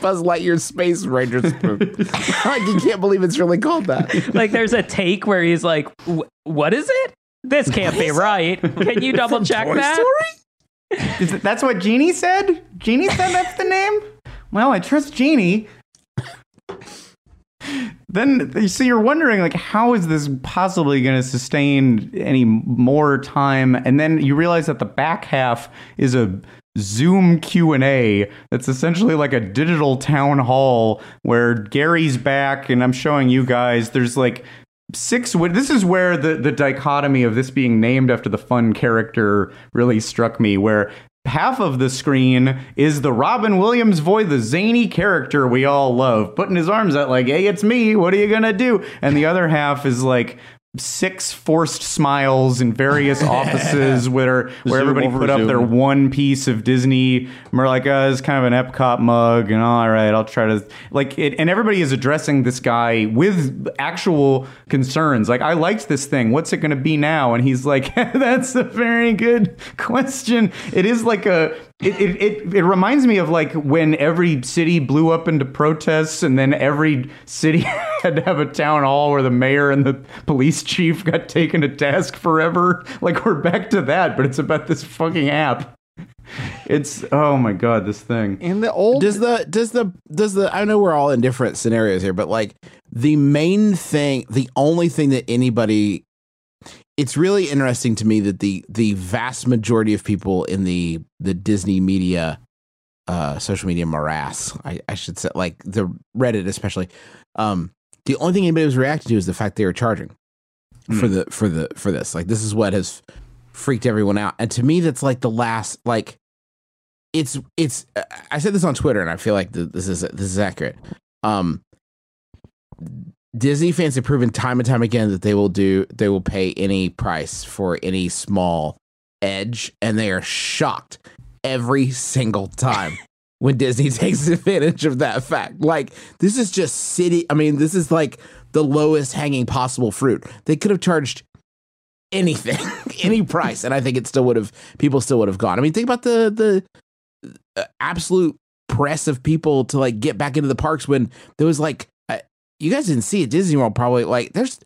Buzz Lightyear Space Ranger spoon. like, you can't believe it's really called that. Like, there's a take where he's like, "What is it? This can't be right. Can you double check Toy that?" Story? Is it, that's what Genie said? Genie said that's the name? Well, I trust Genie. Then, so you're wondering, like, how is this possibly going to sustain any more time? And then you realize that the back half is a Zoom Q&A that's essentially like a digital town hall where Gary's back and I'm showing you guys. There's like six this is where the the dichotomy of this being named after the fun character really struck me where half of the screen is the Robin Williams voice the zany character we all love putting his arms out like hey it's me. What are you to do? And the other half is like six forced smiles in various offices where where Zoom everybody put up their one piece of Disney. And we're like, uh, it's kind of an Epcot mug, and all right, I'll try to like it. And everybody is addressing this guy with actual concerns. Like, I liked this thing. What's it going to be now? And he's like, that's a very good question. It is like a. It, it, it, it reminds me of like when every city blew up into protests and then every city had to have a town hall where the mayor and the police chief got taken to task forever. Like we're back to that, but it's about this fucking app. It's oh my god, this thing. In the old Does the does the does the I know we're all in different scenarios here, but like the main thing, the only thing that anybody it's really interesting to me that the the vast majority of people in the the Disney media uh social media morass, I, I should say like the Reddit especially, um the only thing anybody was reacting to is the fact they were charging for the for the for this. Like this is what has freaked everyone out. And to me that's like the last like it's it's I said this on Twitter and I feel like th- this is this is accurate. Um Disney fans have proven time and time again that they will do they will pay any price for any small edge and they are shocked every single time when Disney takes advantage of that fact. Like this is just city I mean this is like the lowest hanging possible fruit. They could have charged anything, any price and I think it still would have people still would have gone. I mean think about the the uh, absolute press of people to like get back into the parks when there was like you guys didn't see it Disney World probably like there's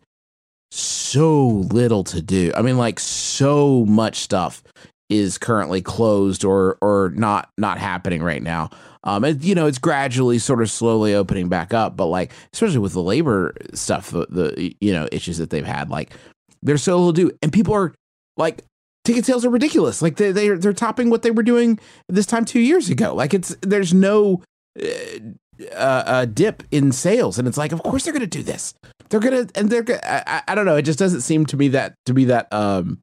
so little to do. I mean like so much stuff is currently closed or or not not happening right now. Um and you know it's gradually sort of slowly opening back up but like especially with the labor stuff the, the you know issues that they've had like there's so little to do and people are like ticket sales are ridiculous. Like they they they're topping what they were doing this time two years ago. Like it's there's no uh, uh, uh, dip in sales, and it's like of course they're gonna do this. They're gonna and they're gonna, I I don't know. It just doesn't seem to me that to be that um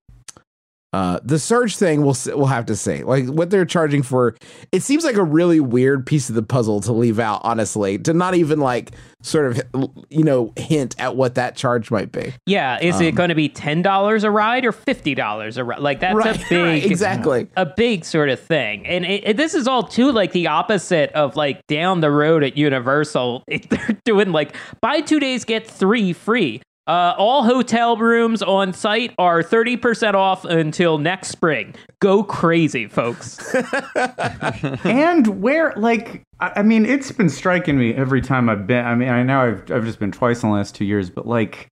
Uh, the surge thing, we'll we'll have to say Like what they're charging for, it seems like a really weird piece of the puzzle to leave out. Honestly, to not even like sort of you know hint at what that charge might be. Yeah, is it going to be ten dollars a ride or fifty dollars a ride? Like that's a big, right, exactly. a big sort of thing. And it, it- this is all too like the opposite of like down the road at Universal. They're doing like buy two days get three free. Uh, all hotel rooms on site are 30% off until next spring. Go crazy, folks. and where like I mean, it's been striking me every time I've been. I mean, I know I've I've just been twice in the last two years, but like,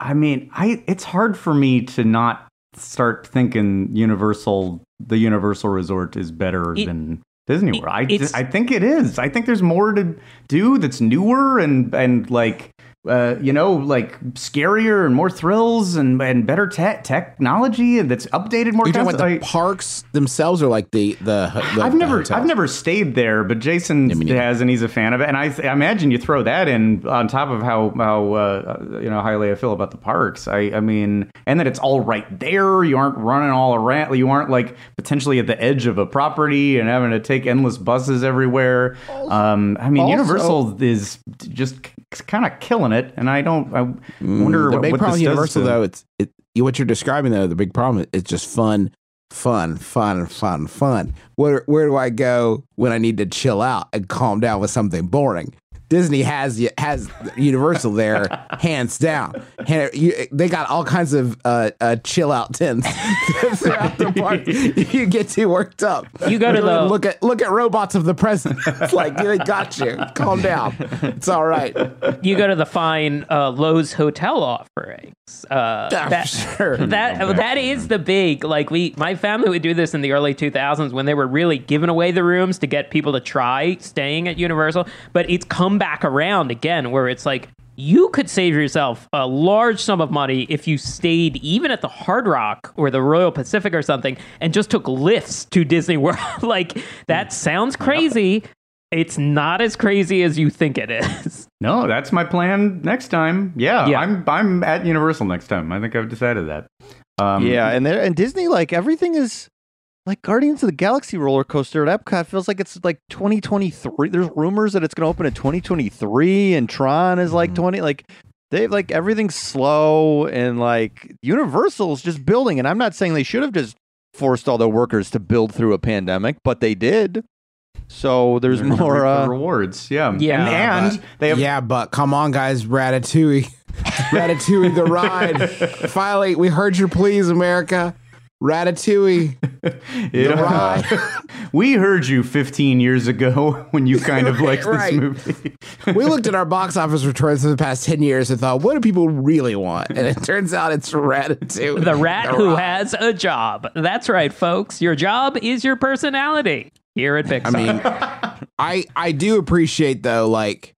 I mean, I it's hard for me to not start thinking Universal, the Universal Resort is better It- than Disney World. I I think it is. I think there's more to do that's newer and and like. Uh, you know, like scarier and more thrills and, and better te- technology that's updated more. Are you talking about constantly. the parks themselves, or like the the? the I've the never, hotels? I've never stayed there, but Jason me neither. has, and he's a fan of it. And I, I imagine you throw that in on top of how, how uh, you know, highly I feel about the parks. I, I mean, and that it's all right there. You aren't running all around. You aren't like potentially at the edge of a property and having to take endless buses everywhere. Um, I mean, Also- Universal is just kind of killing it, and I don't. I wonder Mm, the what, big what problem Universal though. It's it, what you're describing though. The big problem is just fun, fun, fun, fun, fun. Where where do I go when I need to chill out and calm down with something boring? Disney has has Universal there, hands down. They got all kinds of uh, uh, chill out tents throughout the park. You get too worked up. You go to the- look at look at robots of the present. It's like they got you. Calm down. It's all right. you go to the fine uh, Loews hotel offerings. Uh, that, sure. that that is the big like we my family would do this in the early 2000s when they were really giving away the rooms to get people to try staying at Universal. But it's come back around again where it's like you could save yourself a large sum of money if you stayed even at the Hard Rock or the Royal Pacific or something and just took Lyfts to Disney World. like that sounds crazy. It's not as crazy as you think it is. No, that's my plan next time. Yeah, Yeah. I'm I'm at Universal next time. I think I've decided that. Um, yeah, and there and Disney like everything is like Guardians of the Galaxy roller coaster at Epcot feels like it's like 2023. There's rumors that it's going to open in 2023, and Tron is like 20. Like they like everything's slow, and like Universal's just building. And I'm not saying they should have just forced all their workers to build through a pandemic, but they did. So there's they're more. reap the Uh, rewards. Yeah, Yeah, and, and they have yeah, but come on, guys, Ratatouille, Ratatouille, the ride. Finally, we heard your pleas, America. Ratatouille, you the know, ride. we heard you 15 years ago when you kind of liked Right. this movie. we looked at our box office returns for the past ten years and thought, what do people really want? And it turns out it's Ratatouille, The rat who ride. has a job. That's right, folks. Your job is your personality here at Pixar. I mean, I I do appreciate though, like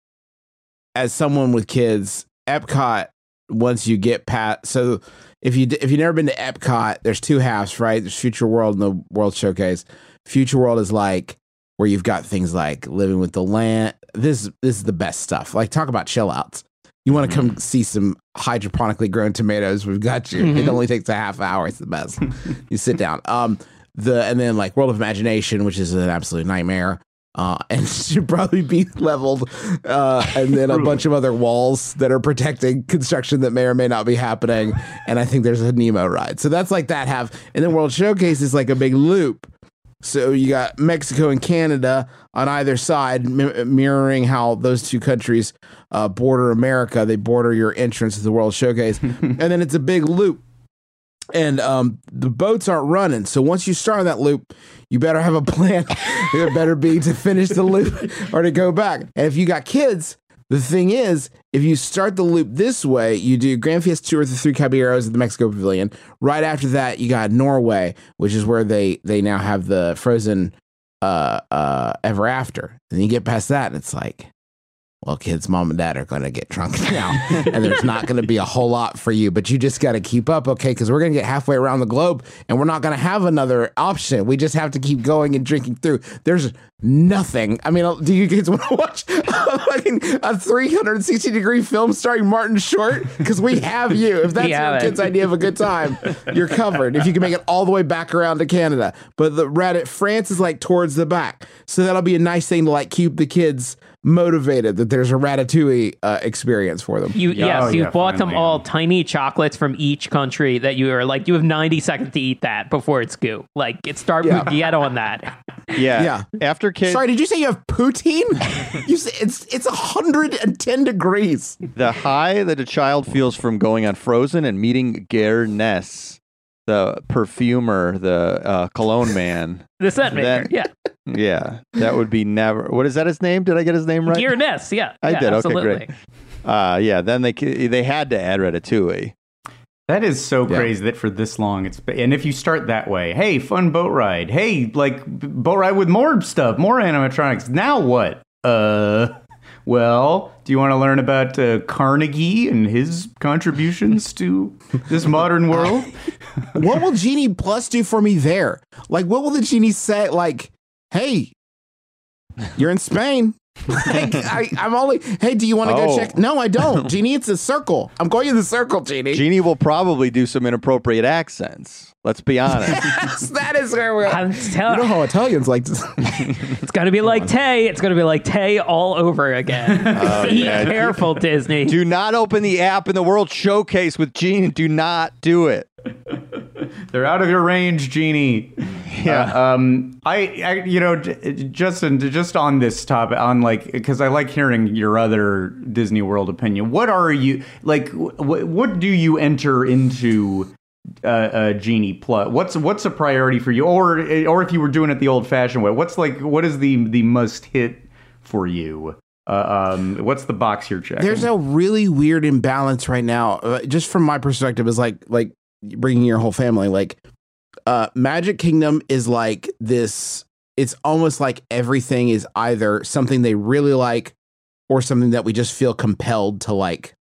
as someone with kids, Epcot. Once you get past, so if you if you've never been to Epcot, there's two halves, right? There's Future World and the World Showcase. Future World is like where you've got things like living with the land. This this is the best stuff. Like talk about chill outs. You want to come see some hydroponically grown tomatoes? We've got you. It only takes a half hour. It's the best. you sit down. Um, the and then like World of Imagination, which is an absolute nightmare. Uh, and should probably be leveled, uh, and then a bunch of other walls that are protecting construction that may or may not be happening. And I think there's a Nemo ride, so that's like that half. And then World Showcase is like a big loop. So you got Mexico and Canada on either side, mi- mirroring how those two countries uh, border America. They border your entrance to the World Showcase, and then it's a big loop. And um, the boats aren't running, so once you start that loop, you better have a plan. it better be to finish the loop or to go back. And if you got kids, the thing is, if you start the loop this way, you do Grand Fiesta Tour or the Three Caballeros at the Mexico Pavilion. Right after that, you got Norway, which is where they they now have the Frozen uh, uh, Ever After. And you get past that, and it's like, well, kids, mom and dad are going to get drunk now, and there's not going to be a whole lot for you, but you just got to keep up, okay? Because we're going to get halfway around the globe, and we're not going to have another option. We just have to keep going and drinking through. There's nothing. I mean, do you kids want to watch fucking a 360 degree film starring Martin Short? Because we have you. If that's have your kids' idea of a good time, you're covered. If you can make it all the way back around to Canada, but the Reddit France is like towards the back, so that'll be a nice thing to like keep the kids motivated that there's a ratatouille uh, experience for them. You Yeah, yes, oh, you yeah, bought them all tiny chocolates from each country that you are like you have 90 seconds to eat that before it's goo. Like it start Yeah. get on that. Yeah. Yeah. After kids, Sorry, did you say you have poutine? you say it's it's 110 degrees. the high that a child feels from going on Frozen and meeting Gare Ness, the perfumer, the uh, cologne man. The scent maker. Then- yeah. Yeah, that would be never. What is that? His name? Did I get his name right? Gear Ness. Yeah. I yeah, did. Okay, great. Uh, yeah. Then they they had to add Ratatouille. That is so Yeah. crazy that for this long it's and if you start that way, hey, fun boat ride. Hey, like boat ride with more stuff, more animatronics. Now what? Uh well, do you want to learn about uh, Carnegie and his contributions to this modern world? What will Genie Plus do for me there? Like, what will the Genie say? Like, hey, you're in Spain. like, I, I'm only, hey, do you want to go Oh. check? No, I don't. Genie, it's a circle. I'm going in the circle, Genie. Genie will probably do some inappropriate accents. Let's be honest. Yes, that is where we're I'm You know how Italians like to. it's gonna be like Tay. It's gonna be like Tay all over again. Be Oh, yeah. careful, Disney. do not open the app in the World Showcase with Genie. Do not do it. They're out of your range, Genie. Yeah. Uh, um, I, I, you know, Justin, just on this topic, on like, because I like hearing your other Disney World opinion. What are you like? Wh- what do you enter into uh, uh, Genie Plus? What's what's a priority for you, or or if you were doing it the old-fashioned way? What's like? What is the the must hit for you? Uh, um, what's the box you're checking? There's a really weird imbalance right now. Uh, just from my perspective, is like like bringing your whole family. Like, uh, Magic Kingdom is like this. It's almost like everything is either something they really like or something that we just feel compelled to like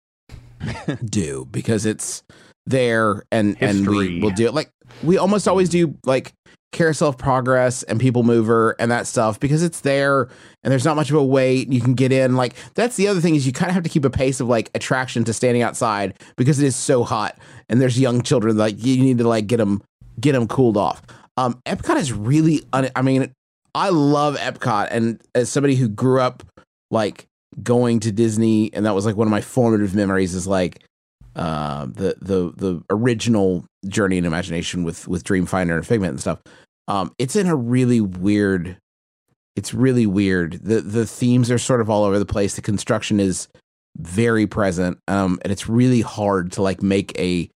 do because it's there and and we will do it. Like we almost always do like Carousel of Progress and People Mover and that stuff because it's there and there's not much of a wait. You can get in. Like that's the other thing is you kind of have to keep a pace of like attraction to standing outside because it is so hot and there's young children like you need to like get them get them cooled off. Um, Epcot is really. Un- I mean, I love Epcot and as somebody who grew up like going to Disney and that was like one of my formative memories is like uh, the the the original Journey in Imagination with with Dreamfinder and Figment and stuff. Um, it's in a really weird. It's really weird. the The themes are sort of all over the place. The construction is very present, um, and it's really hard to like make a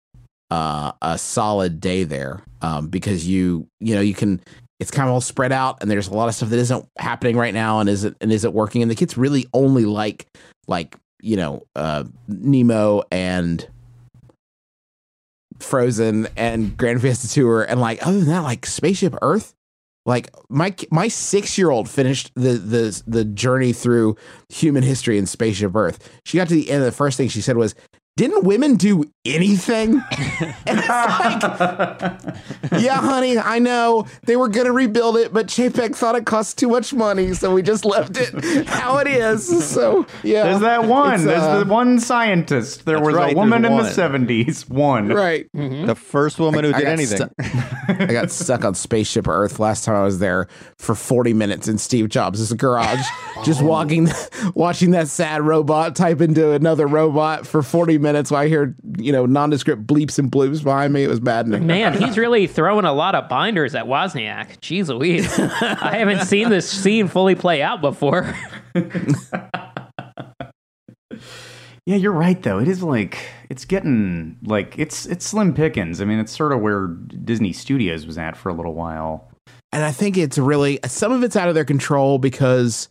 uh, a solid day there um, because you you know you can. It's kind of all spread out, and there's a lot of stuff that isn't happening right now, and isn't and isn't working. And the kids really only like like you know uh, Nemo and Frozen and Grand Fiesta Tour, and like other than that, like Spaceship Earth. Like my my six year old finished the the the journey through human history in Spaceship Earth. She got to the end, and the first thing she said was, "Didn't women do anything?" and it's like, yeah, honey, I know they were gonna rebuild it, but Chapek thought it cost too much money, so we just left it how it is. So yeah, There's that one. It's, There's uh, the one scientist. There was right, a woman in one. the 70s. One. right. The first woman who I did got anything. stu- I got stuck on Spaceship Earth last time I was there for 40 minutes in Steve Jobs' garage, just walking, watching that sad robot type into another robot for 40 minutes while I hear, you know, nondescript bleeps and bloops behind me. It was maddening. Man, he's really throwing a lot of binders at Wozniak. Jeez Louise. I haven't seen this scene fully play out before. Yeah, you're right though. It is like it's getting like it's it's slim pickings. I mean, it's sort of where Disney Studios was at for a little while. And I think it's really, some of it's out of their control because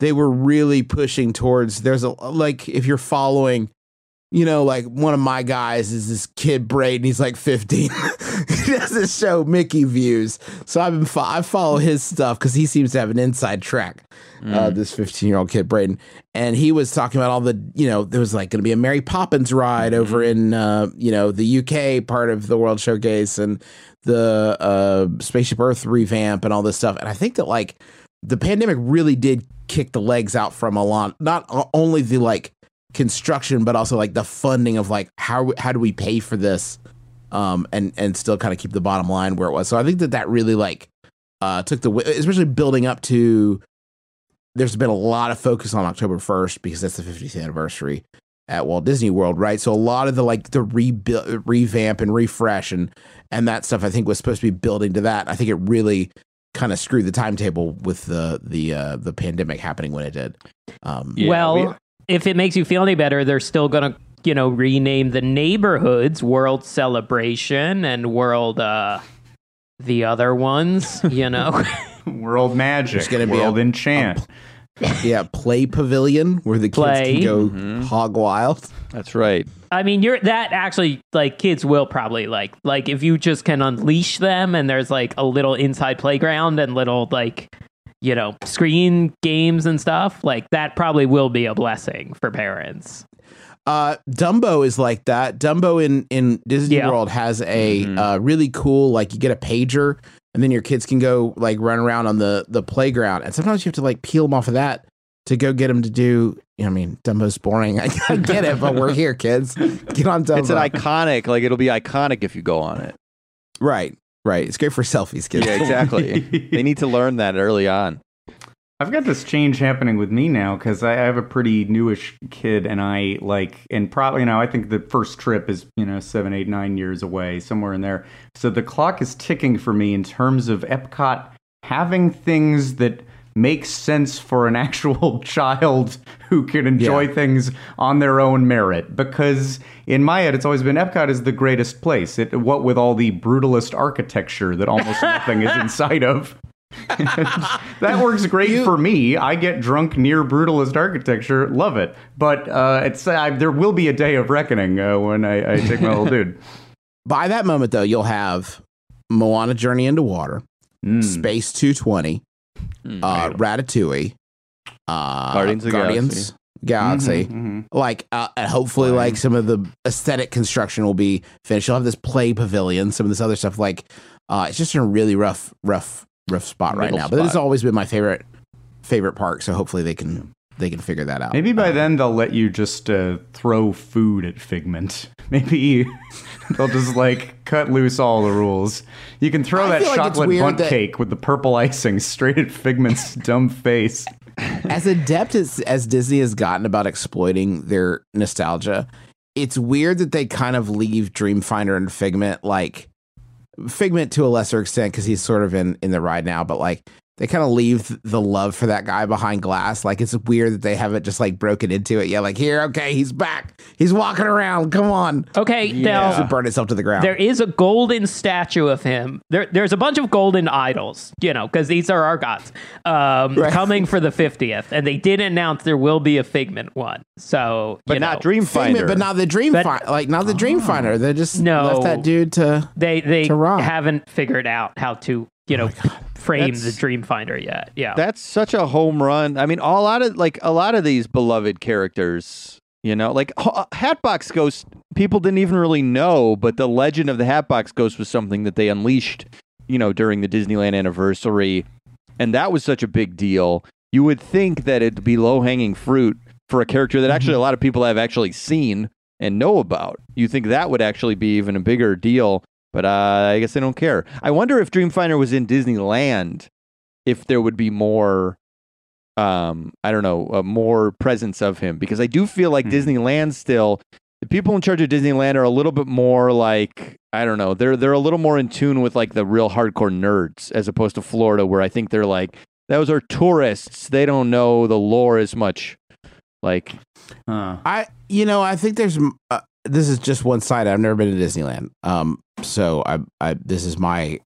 they were really pushing towards, there's a, like, if you're following you know, like one of my guys is this kid Braden. He's like 15. he doesn't show Mickey Views. So I've been fo- I follow his stuff because he seems to have an inside track. Uh, this 15 year old kid Braden, and he was talking about all the you know there was like going to be a Mary Poppins ride over in uh, you know the UK part of the World Showcase and the uh, Spaceship Earth revamp and all this stuff. And I think that like the pandemic really did kick the legs out from a lot, not only the like construction, but also like the funding of like how how do we pay for this, um, and and still kind of keep the bottom line where it was. So I think that that really like uh took the especially building up to. There's been a lot of focus on October 1st because that's the 50th anniversary at Walt Disney World, right? So a lot of the like the rebuild, revamp and refresh and and that stuff I think was supposed to be building to that. I think it really kind of screwed the timetable with the the uh, the pandemic happening when it did. Um, Yeah, well, we- if it makes you feel any better, they're still going to, you know, rename the neighborhoods World Celebration and World, uh, the other ones, you know. World Magic, There's gonna be World a- Enchant. yeah, play pavilion where the kids Play. can go Mhm. hog wild. That's right. I mean, you're that actually like kids will probably like like if you just can unleash them and there's like a little inside playground and little like you know screen games and stuff like that probably will be a blessing for parents. Uh, Dumbo is like that. Dumbo in in Disney Yeah. World has a Mhm. uh, really cool like you get a pager and then your kids can go like run around on the the playground and sometimes you have to like peel them off of that to go get them to do. You know, I mean, Dumbo's boring. I, I get it, but we're here, kids. Get on Dumbo. It's an iconic, like it'll be iconic if you go on it. right, right. It's great for selfies, kids. Yeah, exactly. they need to learn that early on. I've got this change happening with me now because I have a pretty newish kid, and I like, and probably, you know, I think the first trip is, you know, seven, eight, nine years away, somewhere in there. So the clock is ticking for me in terms of Epcot having things that make sense for an actual child who can enjoy Yeah. things on their own merit. Because in my head, it's always been Epcot is the greatest place. It, what with all the brutalist architecture that almost nothing is inside of. that works great for me. I get drunk near brutalist architecture, love it. But uh, it's uh, there will be a day of reckoning uh, when I, I take my little dude. By that moment, though, you'll have Moana Journey into Water, Mm. Space 220, Mm. uh, Ratatouille, uh, Guardians of the Guardians Galaxy. Mhm, mhm. Like, uh, and hopefully, like some of the aesthetic construction will be finished. You'll have this play pavilion, some of this other stuff. Like, uh, it's just in a really rough, rough, rough spot right Middle now. But it's spot. always been my favorite, favorite park. So hopefully they can they can figure that out. Maybe by then they'll let you just uh, throw food at Figment. Maybe they'll just like cut loose all the rules. You can throw I that feel like it's chocolate weird bundt that- cake with the purple icing straight at Figment's dumb face. As adept as, as Disney has gotten about exploiting their nostalgia, it's weird that they kind of leave Dreamfinder and Figment like Figment to a lesser extent because he's sort of in in the ride now, but like they kind of leave the love for that guy behind glass. Like it's weird that they haven't just like broken into it yet. Like here, okay, he's back. He's walking around. Come on. Okay, Just now burn itself to the ground. there is a golden statue of him. There, there's a bunch of golden idols, you know, because these are our gods, um, Right. coming for the 50th, and they did announce there will be a Figment one. So, but you not know, Dreamfinder. Figment, but not the Dream But- Finder. Like not the Dreamfinder. They just No. left that dude to. They they to Rob. haven't figured out how to you oh know frame the That's- Dreamfinder yet. Yeah, That's such a home run. I mean, a lot of like a lot of these beloved characters, you know, like uh, Hatbox Ghost. People didn't even really know, but the legend of the Hatbox Ghost was something that they unleashed, you know, during the Disneyland anniversary, and that was such a big deal. You would think that it'd be low hanging fruit for a character that actually mm-hmm. a lot of people have actually seen and know about. You think that would actually be even a bigger deal, but uh, I guess they don't care. I wonder if Dreamfinder was in Disneyland if there would be more um i don't know uh, more presence of him because i do feel like Mhm. disneyland still the people in charge of disneyland are a little bit more like i don't know they're they're a little more in tune with like the real hardcore nerds as opposed to florida where i think they're like those are tourists they don't know the lore as much like Huh. I, you know, I think there's. Uh, this is just one side. I've never been to Disneyland, um, so I, I, this is my,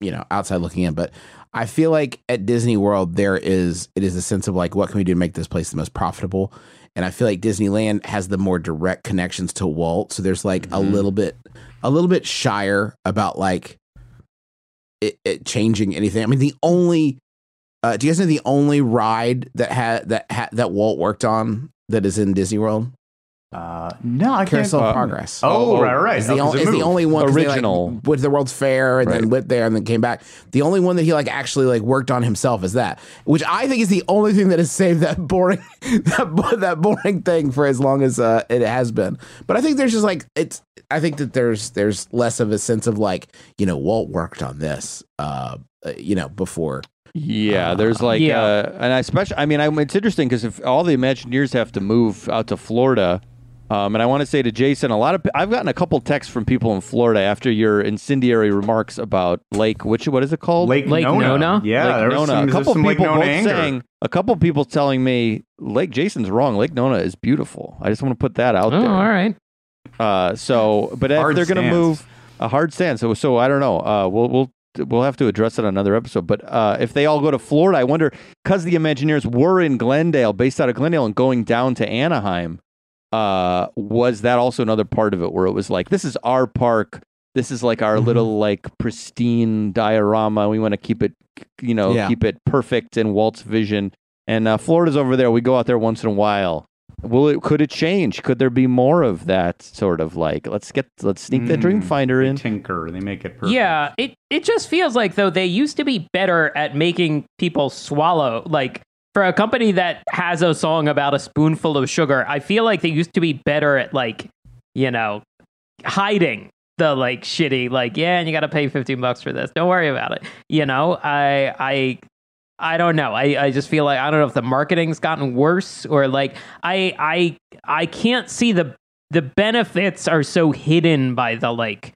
you know, outside looking in. But I feel like at Disney World there is it is a sense of like what can we do to make this place the most profitable, and I feel like Disneyland has the more direct connections to Walt. So there's like a Mm-hmm. little bit, a little bit shyer about like it, it changing anything. I mean, the only, uh, do you guys know the only ride that had that ha- that Walt worked on that is in Disney World? Uh, no, I Carousel can't. of Progress. Oh, Oh, right, right. It's Oh, the, 'cause it's the moved. only one 'cause they, Original. like, went to the World's Fair and Right. then went there and then came back. The only one that he like actually like worked on himself is that, which I think is the only thing that has saved that boring that that boring thing for as long as uh, it has been. But I think there's just like it's. I think that there's there's less of a sense of like you know Walt worked on this, uh, uh, you know, before. Yeah, there's like, Yeah. uh, and I especially, I mean, I, it's interesting because if all the Imagineers have to move out to Florida, um, and I want to say to Jason, a lot of I've gotten a couple texts from people in Florida after your incendiary remarks about Lake, which what is it called? Lake, Lake Nona. Nona? Yeah, Lake there was Nona. some, a couple some Lake people Nona both anger. saying, a couple people telling me Lake Jason's wrong. Lake Nona is beautiful. I just want to put that out Oh, there. all right. Uh, so, but if Hard they're going to move a hard stance, so so I don't know. Uh, we'll we'll we'll have to address it on another episode. But uh, if they all go to Florida, I wonder because the Imagineers were in Glendale, based out of Glendale, and going down to Anaheim, uh, was that also another part of it where it was like this is our park. This is like our Mhm. little like pristine diorama. We want to keep it, you know, Yeah. keep it perfect in Walt's vision. And uh, Florida's over there. We go out there once in a while. Will it? Could it change? Could there be more of that sort of like let's get let's sneak that Mm, Dreamfinder they in? Tinker. They make it perfect. Yeah, it it just feels like though they used to be better at making people swallow. Like for a company that has a song about a spoonful of sugar, I feel like they used to be better at like, you know, hiding the like shitty like, yeah, and you got to pay 15 bucks for this. Don't worry about it. You know, I I I don't know. I, I just feel like I don't know if the marketing's gotten worse or like I I I can't see the the benefits are so hidden by the like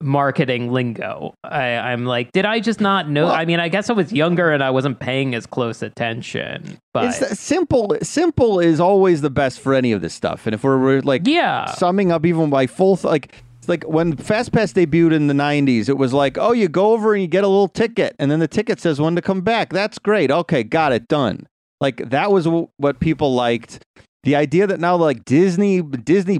marketing lingo. I, I'm like, did I just not know? Well- I mean, I guess I was younger and I wasn't paying as close attention. But simple. Simple is always the best for any of this stuff. And if we're, we're like yeah, summing up even by full th- like like when FastPass debuted in the 90s, it was like, oh, you go over and you get a little ticket, and then the ticket says when to come back. That's great. Okay, got it, done. Like that was w- what people liked. The idea that now like Disney, Disney,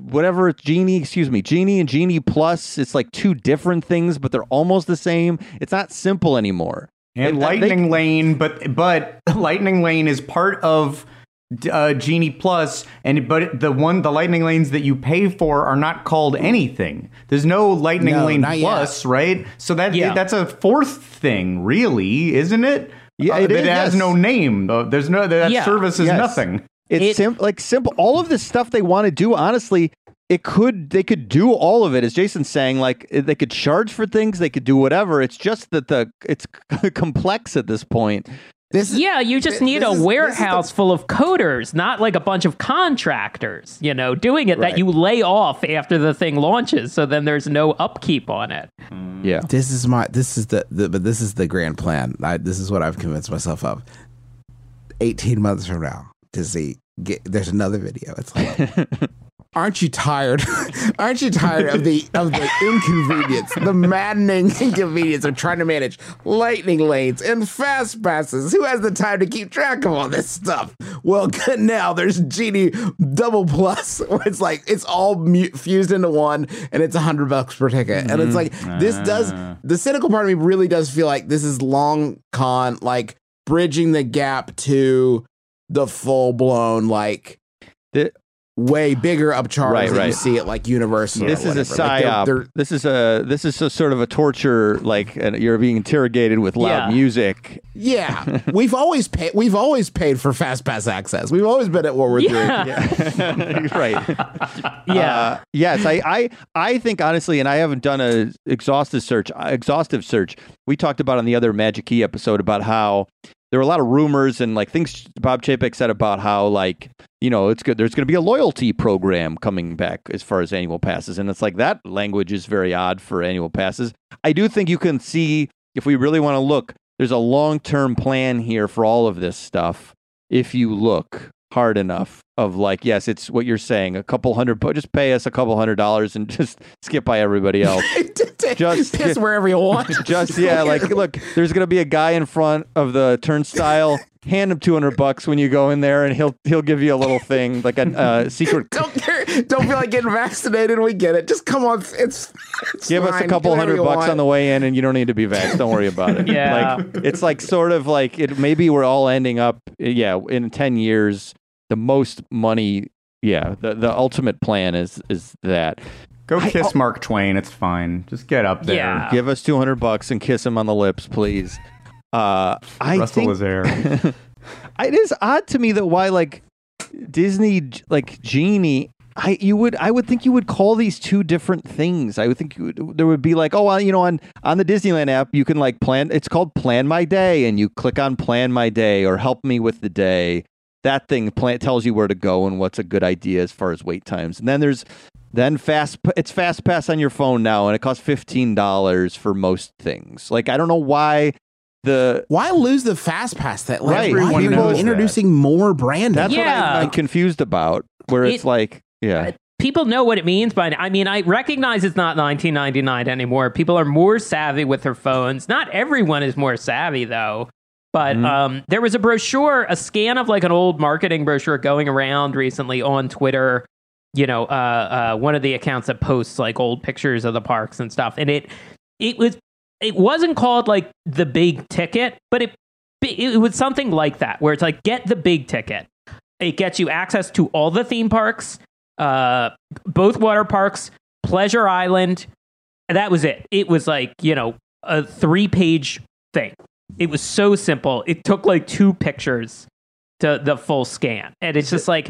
whatever it's Genie, excuse me, Genie and Genie Plus, it's like two different things, but they're almost the same. It's not simple anymore. and They- they- Lightning Lane, but but Lightning Lane is part of uh, Genie Plus, and but the one the Lightning Lanes that you pay for are not called anything. There's no Lightning No, Lane not yet. Plus, right? So that Yeah. that's a fourth thing, really, isn't it? Yeah, Uh, it has yes. no name. though. There's no that Yeah. service is Yes. nothing. It's It- sim- like simple. All of this stuff they want to do, honestly, it could they could do all of it. As Jason's saying, like eh, they could charge for things, they could do whatever. It's just that the it's complex at this point. This is, yeah. You just need a this is the- warehouse full of coders, not like a bunch of contractors. You know, doing it Right. that you lay off after the thing launches, so then there's no upkeep on it. Yeah, mm. this is my this is the, the but this is the grand plan. I, this is what I've convinced myself of. Eighteen months from now, Disney get there's another video. It's like, aren't you tired? aren't you tired of the of the inconvenience, the maddening inconvenience of trying to manage lightning lanes and fast passes? Who has the time to keep track of all this stuff? Well, good now there's Genie Double Plus, where it's like it's all mu- fused into one, and it's a hundred bucks per ticket, and it's mm-hmm. like this does ah. the cynical part of me really does feel like this is long con like bridging the gap to the full blown like The- way bigger upcharge Right, that you right. see at like Universal. or this is a whatever. Like, they're- psyop. they're- this is a this is a sort of a torture. Like and you're being interrogated with loud Yeah. music. yeah, we've always paid. We've always paid for fast pass access. We've always been at World War Yeah. Three. right. Yeah. Uh, yes, I, I, I think honestly, and I haven't done a exhaustive search. uh, Exhaustive search. We talked about on the other Magic Key episode about how there were a lot of rumors and like things Bob Chapek said about how like you know it's good. There's going to be a loyalty program coming back as far as annual passes, and it's like that language is very odd for annual passes. I do think you can see if we really want to look. There's a long term plan here for all of this stuff. If you look hard enough of like yes it's what you're saying a couple hundred bu- just pay us a couple hundred dollars and just skip by everybody else Just- piss wherever you want. just yeah like look there's gonna be a guy in front of the turnstile hand him 200 bucks when you go in there and he'll he'll give you a little thing like a uh, secret Don't feel like getting vaccinated. We get it. Just come on. It's, it's give us a fine. couple Do whatever hundred you bucks want. on the way in and you don't need to be vaxxed don't worry about it Yeah. like it's like sort of like it maybe we're all ending up yeah in 10 years the most money yeah the, the ultimate plan is is that Go kiss Mark Twain. It's fine. Just get up there. Yeah. give us 200 bucks and kiss him on the lips please uh i Russell think is there. it is odd to me that why like Disney like Genie I you would I would think you would call these two different things. I would think you would, there would be like oh well, you know on on the Disneyland app you can like plan it's called Plan My Day and you click on Plan My Day or Help Me with the Day. That thing plan tells you where to go and what's a good idea as far as wait times. And then there's then fast it's fast pass on your phone now and it costs $15 for most things. Like I don't know why the Why lose the fast pass? That like, Right, everyone people knows that. introducing more branding. That's what Yeah. I, I'm confused about. Where it's like, yeah, people know what it means, but I mean, I recognize it's not 1999 anymore. People are more savvy with their phones. Not everyone is more savvy though. But um, there was a brochure, a scan of like an old marketing brochure going around recently on Twitter. You know, uh, uh, one of the accounts that posts like old pictures of the parks and stuff, and it it was it wasn't called like the big ticket, but it it was something like that, where it's like get the big ticket. It gets you access to all the theme parks, uh, both water parks, Pleasure Island. And that was it. It was like, you know, a three page thing. It was so simple. It took like two pictures to the full scan. And it's just like,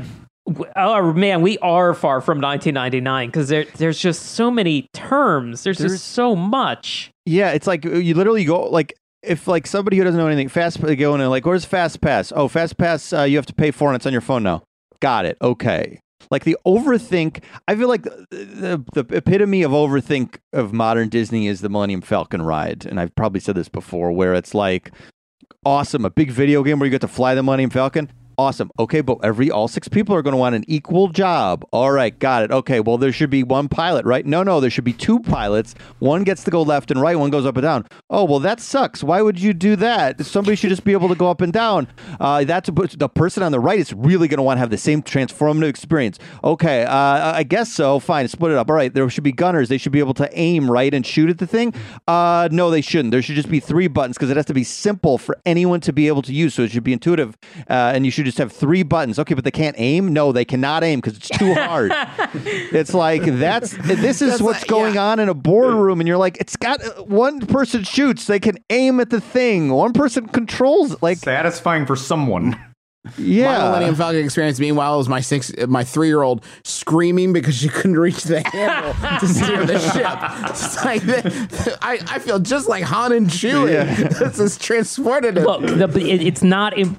oh man, we are far from 1999 because there, there's just so many terms. There's, There's- just so much. yeah. It's like you literally go like if like somebody who doesn't know anything fast they go in and like where's Fast Pass? Oh, Fast Pass, uh, you have to pay for and it's on your phone now. Got it. Okay. Like the overthink, I feel like the, the, the epitome of overthink of modern Disney is the Millennium Falcon ride, and I've probably said this before, where it's like awesome, a big video game where you get to fly the Millennium Falcon. Awesome. Okay, but every all six people are going to want an equal job. All right, got it. Okay, well there should be one pilot, right? No, no, there should be two pilots. One gets to go left and right, one goes up and down. Oh, well that sucks. Why would you do that? Somebody should just be able to go up and down. Uh, that's the person on the right is really going to want to have the same transformative experience. Okay, uh, I guess so. Fine, split it up. All right, there should be gunners. They should be able to aim right and shoot at the thing. Uh, no, they shouldn't. There should just be three buttons because it has to be simple for anyone to be able to use. So it should be intuitive, uh, and you should just have three buttons. Okay, but they can't aim. No, they cannot aim because it's too hard. it's like that's this is That's what's like- going yeah. on in a boardroom, and you're like, it's got uh, one person shoots. They can aim at the thing. One person controls. Like, Satisfying for someone. My yeah. Millennium Falcon experience, meanwhile, was my six, my three year old screaming because she couldn't reach the handle to steer the ship. It's like I, I feel just like Han and Chewie. this is transported. Look, the, it, it's not. Im-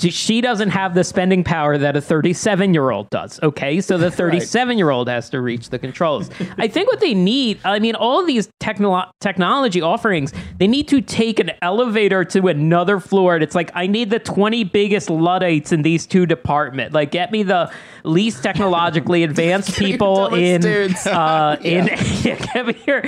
she doesn't have the spending power that a 37 year old does. Okay, so the 37 year old has to reach the controls. I think what they need, I mean, all these technolo- technology offerings, they need to take an elevator to another floor. And it's like, I need the 20 biggest Luddites in these two departments. Like, get me the least technologically advanced people in, uh, in, yeah, get me your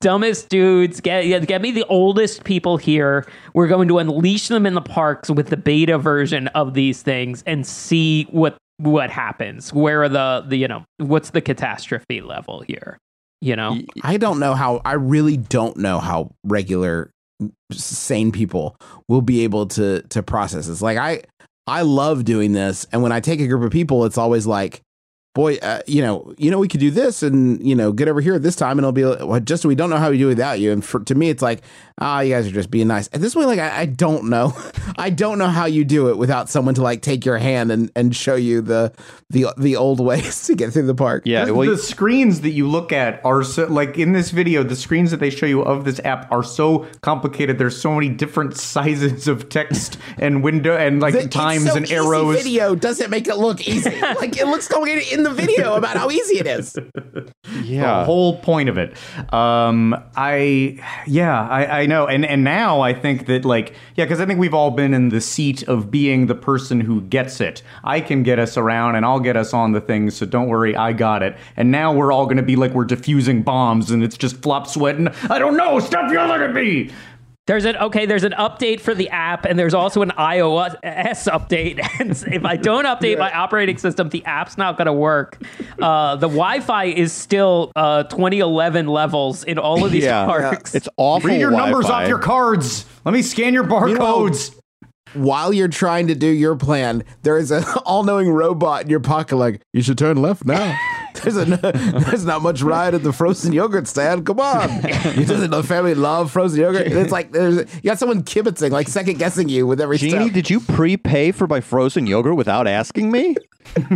dumbest dudes. Get, yeah, get me the oldest people here. We're going to unleash them in the parks with the beta version of these things and see what what happens. Where are the, the you know what's the catastrophe level here? You know, I don't know how. I really don't know how regular sane people will be able to to process this. Like I, I love doing this, and when I take a group of people, it's always like, boy, uh, you know, you know, we could do this, and you know, get over here at this time, and it'll be well, just we don't know how we do without you. And for to me, it's like, ah, you guys are just being nice. At this point, like I, I don't know, I don't know how you do it without someone to like take your hand and and show you the the the old ways to get through the park. Yeah, the, well, the screens that you look at are so like in this video the screens that they show you of this app are so complicated there's so many different sizes of text and window and like The- times so and arrows Video doesn't make it look easy. like it looks complicated in the video about how easy it is. yeah. the whole point of it. Um i yeah i i know. And and now i think that like yeah because i think we've all been in the seat of being the person who gets it. I can get us around and i'll get us on the things so don't worry i got it. And now we're all going to be like we're diffusing bombs and it's just flop sweating. I don't know stop yelling at me There's an okay. There's an update for the app, and there's also an iOS update. And if I don't update my operating system, the app's not going to work. Uh, the Wi-Fi is still uh, 2011 levels in all of these Yeah. parks. It's awful. Read your numbers Wi-Fi. off your cards. Let me scan your barcodes. While you're trying to do your plan, there is an all-knowing robot in your pocket. Like you should turn left now. There's a, there's not much ride at the frozen yogurt stand. Come on, you doesn't the family love frozen yogurt. It's like there's you got someone kibitzing, like second guessing you with every Genie, step. did you prepay for my frozen yogurt without asking me?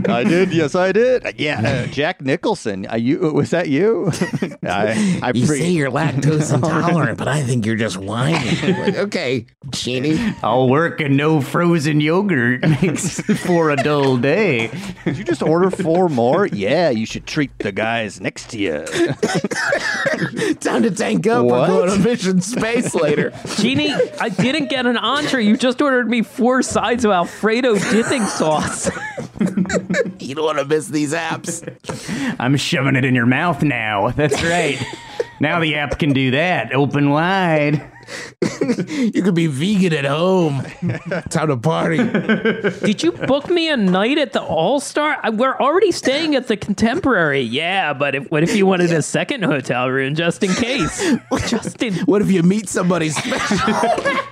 I did. Yes, I did. Yeah, uh, Jack Nicholson. Uh, you was that you? I, I You pre- say you're lactose intolerant, but I think you're just whining. Like, okay, Genie. I'll work and no frozen yogurt makes for a dull day. Did you just order four more? Yeah, you should treat the guys next to you. Time to tank up. What? We're going to mission space later. Genie, I didn't get an entree. You just ordered me four sides of Alfredo dipping sauce. You don't want to miss these apps. I'm shoving it in your mouth now. That's right. now the app can do that. Open wide. You could be vegan at home. Time to party. Did you book me a night at the All Star? We're already staying at the Contemporary. Yeah, but if, what if you wanted a second hotel room just in case? Just in. What if you meet somebody special?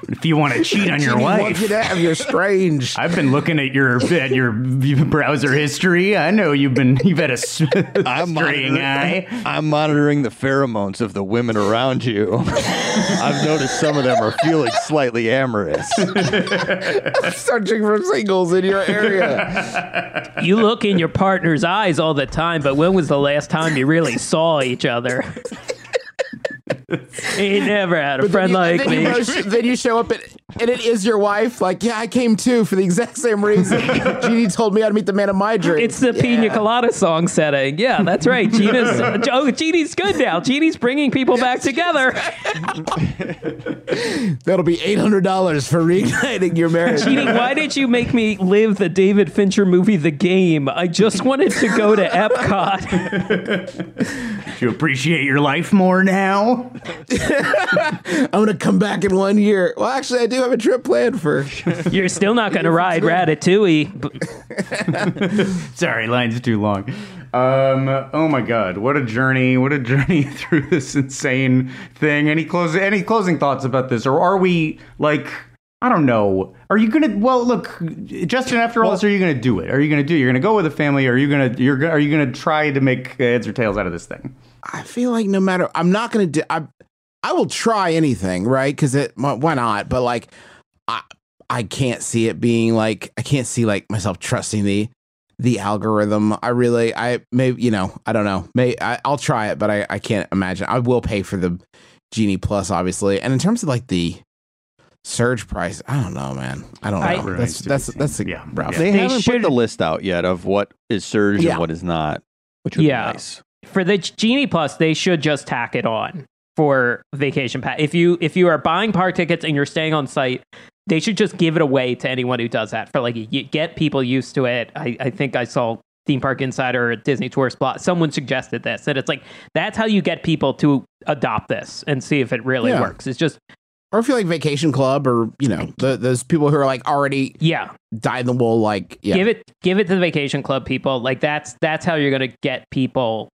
If you want to cheat on your Genie wants wife. you to have your strange. I've been looking at your at your browser history. I know you've been you've had a s- I'm straying monitoring, eye. I'm monitoring the pheromones of the women around you. I've noticed some of them are feeling slightly amorous. Searching for singles in your area. You look in your partner's eyes all the time, but when was the last time you really saw each other? He never had a friend You- like then, me. you know, sh- then you show up and, and it is your wife. Like, yeah, I came too for the exact same reason. Genie told me how to meet the man of my dreams. It's the Pina Colada song setting. Yeah, that's right. Gina's oh, Genie's good now. Genie's bringing people back together. That'll be eight hundred dollars for reigniting your marriage. Genie, why did you make me live the David Fincher movie The Game? I just wanted to go to Epcot. Do you appreciate your life more now? I'm gonna come back in one year. Well, actually, I do have a trip planned for. You're still not going to ride Ratatouille. Sorry, line's too long. Um, oh my god, what a journey! What a journey through this insane thing. Any closing any closing thoughts about this, or are we like? I don't know. Are you gonna? Well, look, Justin. After all this, are you gonna do it? Are you gonna do? It? You're gonna go with the family? Or are you gonna? You're. go- Are you gonna try to make heads or tails out of this thing? I feel like no matter, I'm not gonna do. I, I will try anything, right? Because it, why why not? But like, I, I can't see it being like, I can't see like myself trusting the, the algorithm. I really, I may, you know, I don't know. May I, I'll try it, but I, I can't imagine. I will pay for the Genie Plus, obviously. And in terms of like the surge price, I don't know, man. I don't know. I- that's Remains that's that's a Yeah. rough. They, They haven't should- put the list out yet of what is surge Yeah. and what is not, which would Yeah. be nice. For the Genie Plus, they should just tack it on for vacation pass. If you if you are buying park tickets and you're staying on site, they should just give it away to anyone who does that. For like, you get people used to it. I, I think I saw Theme Park Insider or Disney Tourist Blog. Someone suggested this, and it's like that's how you get people to adopt this and see if it really Yeah. works. It's just Or if you're like Vacation Club, or you know, the, those people who are like already yeah, dyed in the wool, like yeah, give it give it to the vacation club people like that's that's how you're going to get people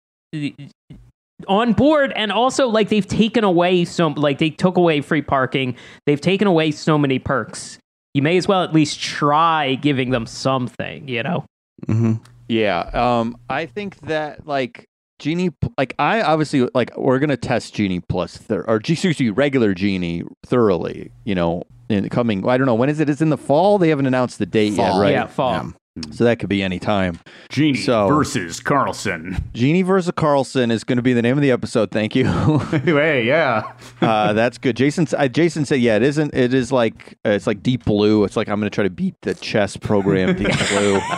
on board and also like they've taken away so like they took away free parking they've taken away so many perks you may as well at least try giving them something you know hmm Yeah, um, I think that like Genie, like I obviously like we're gonna test Genie Plus thir- or G- excuse me, regular Genie thoroughly. You know, in the coming. I don't know when is it? It's in the fall. They haven't announced the date Fall. yet, right? yeah fall Yeah. So that could be any time. Genie So- versus Carlson. Genie versus Carlson is going to be the name of the episode. Thank you. hey, yeah. uh, that's good. Jason, uh, Jason said, yeah, it isn't. It is like uh, it's like Deep Blue. It's like I'm going to try to beat the chess program Deep Blue.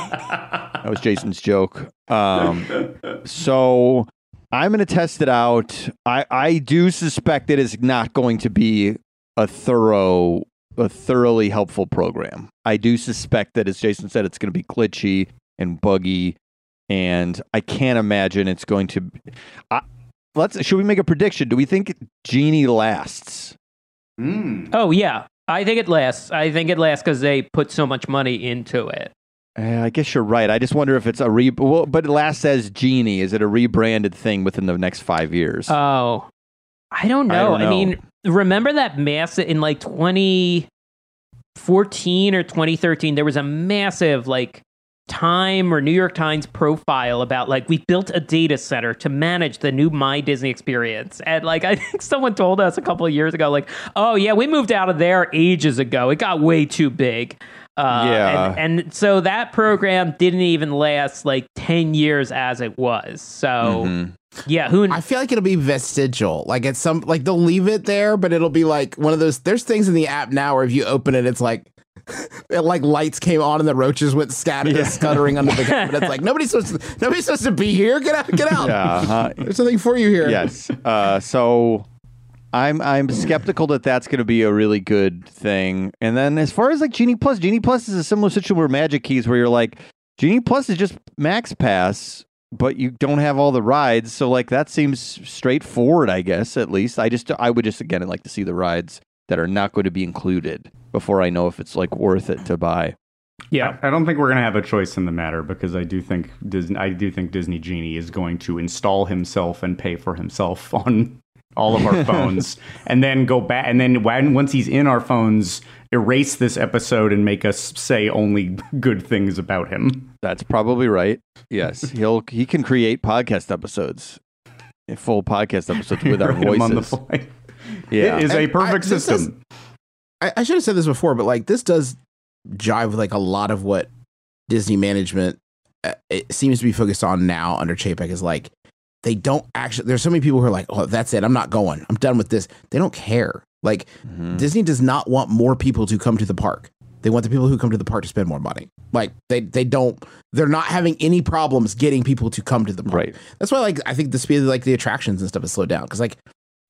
That was Jason's joke. Um, so I'm going to test it out. I I do suspect it is not going to be a thorough, a thoroughly helpful program. I do suspect that, as Jason said, it's going to be glitchy and buggy, and I can't imagine it's going to. I, let's. Should we make a prediction? Do we think Genie lasts? Oh yeah, I think it lasts. I think it lasts because they put so much money into it. Uh, I guess you're right. I just wonder if it's a re. Well, but it last says Genie. Is it a rebranded thing within the next five years? Oh, I don't I know. don't I, mean, remember that massive in like 2014 or 2013? There was a massive like Time or New York Times profile about like we built a data center to manage the new My Disney experience, and like I think someone told us a couple of years ago, like, oh yeah, we moved out of there ages ago. It got way too big. Uh, Yeah. and, and so that program didn't even last like 10 years as it was. So, Mhm. Yeah, who I feel like it'll be vestigial. Like at some like they'll leave it there, but it'll be like one of those. There's things in the app now where if you open it, it's like. It like lights came on and the roaches went scattering, scuttering under the cabinet. It's like nobody's supposed to, nobody's supposed to be here. Get out, get out. Yeah. uh-huh. There's something for you here. yes. Uh, so I'm I'm skeptical that that's going to be a really good thing. And then as far as like Genie Plus, Genie Plus is a similar situation where Magic Keys, where you're like Genie Plus is just Max Pass, but you don't have all the rides. So like that seems straightforward, I guess. At least I just I would just again like to see the rides that are not going to be included before I know if it's like worth it to buy. yeah. I don't think we're gonna have a choice in the matter because I do think Disney. I do think Disney Genie is going to install himself and pay for himself on all of our phones, and then go back. And then when once he's in our phones, erase this episode and make us say only good things about him. That's probably right. Yes, he'll he can create podcast episodes, full podcast episodes with our voices. on the fly. Yeah. It is a And I- perfect this system. I, I should have said this before, but like this does jive with like a lot of what Disney management uh, it seems to be focused on now under Chapek is like they don't actually. There's so many people who are like, "Oh, that's it. I'm not going. I'm done with this." They don't care. Like Mhm. Disney does not want more people to come to the park. They want the people who come to the park to spend more money. Like they they don't. They're not having any problems getting people to come to the park. Right. That's why like I think the speed of like the attractions and stuff has slowed down because like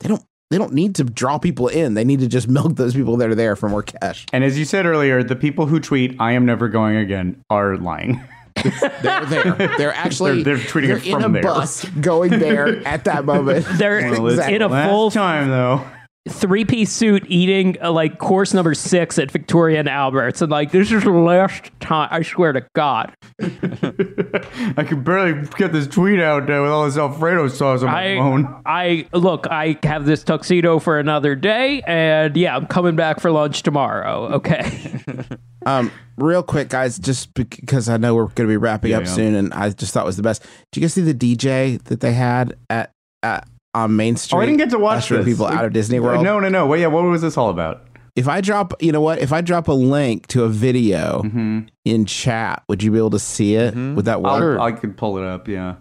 they don't they don't need to draw people in. They need to just milk those people that are there for more cash. And as you said earlier, the people who tweet "I am never going again" are lying. They're there. They're actually They're- they're tweeting they're it in a there. bus going there at that moment. They're Exactly. in a full time though. Three piece suit eating uh, like course number six at Victoria and Albert's. And like, this is the last time, I swear to God. I could barely get this tweet out there with all this Alfredo sauce on my I, phone. I, look, I have this tuxedo for another day. And yeah, I'm coming back for lunch tomorrow. Okay. Um, real quick, guys, just because I know we're going to be wrapping up yeah. soon, and I just thought it was the best. Did you guys see the DJ that they had at, at on Main Street? Oh, I didn't get to watch this. people out of Disney World. No, no, no. Wait, yeah, what was this all about? If I drop, you know what? If I drop a link to a video Mm-hmm. in chat, would you be able to see it? Mhm. Would that work? I'll, I could pull it up. Yeah.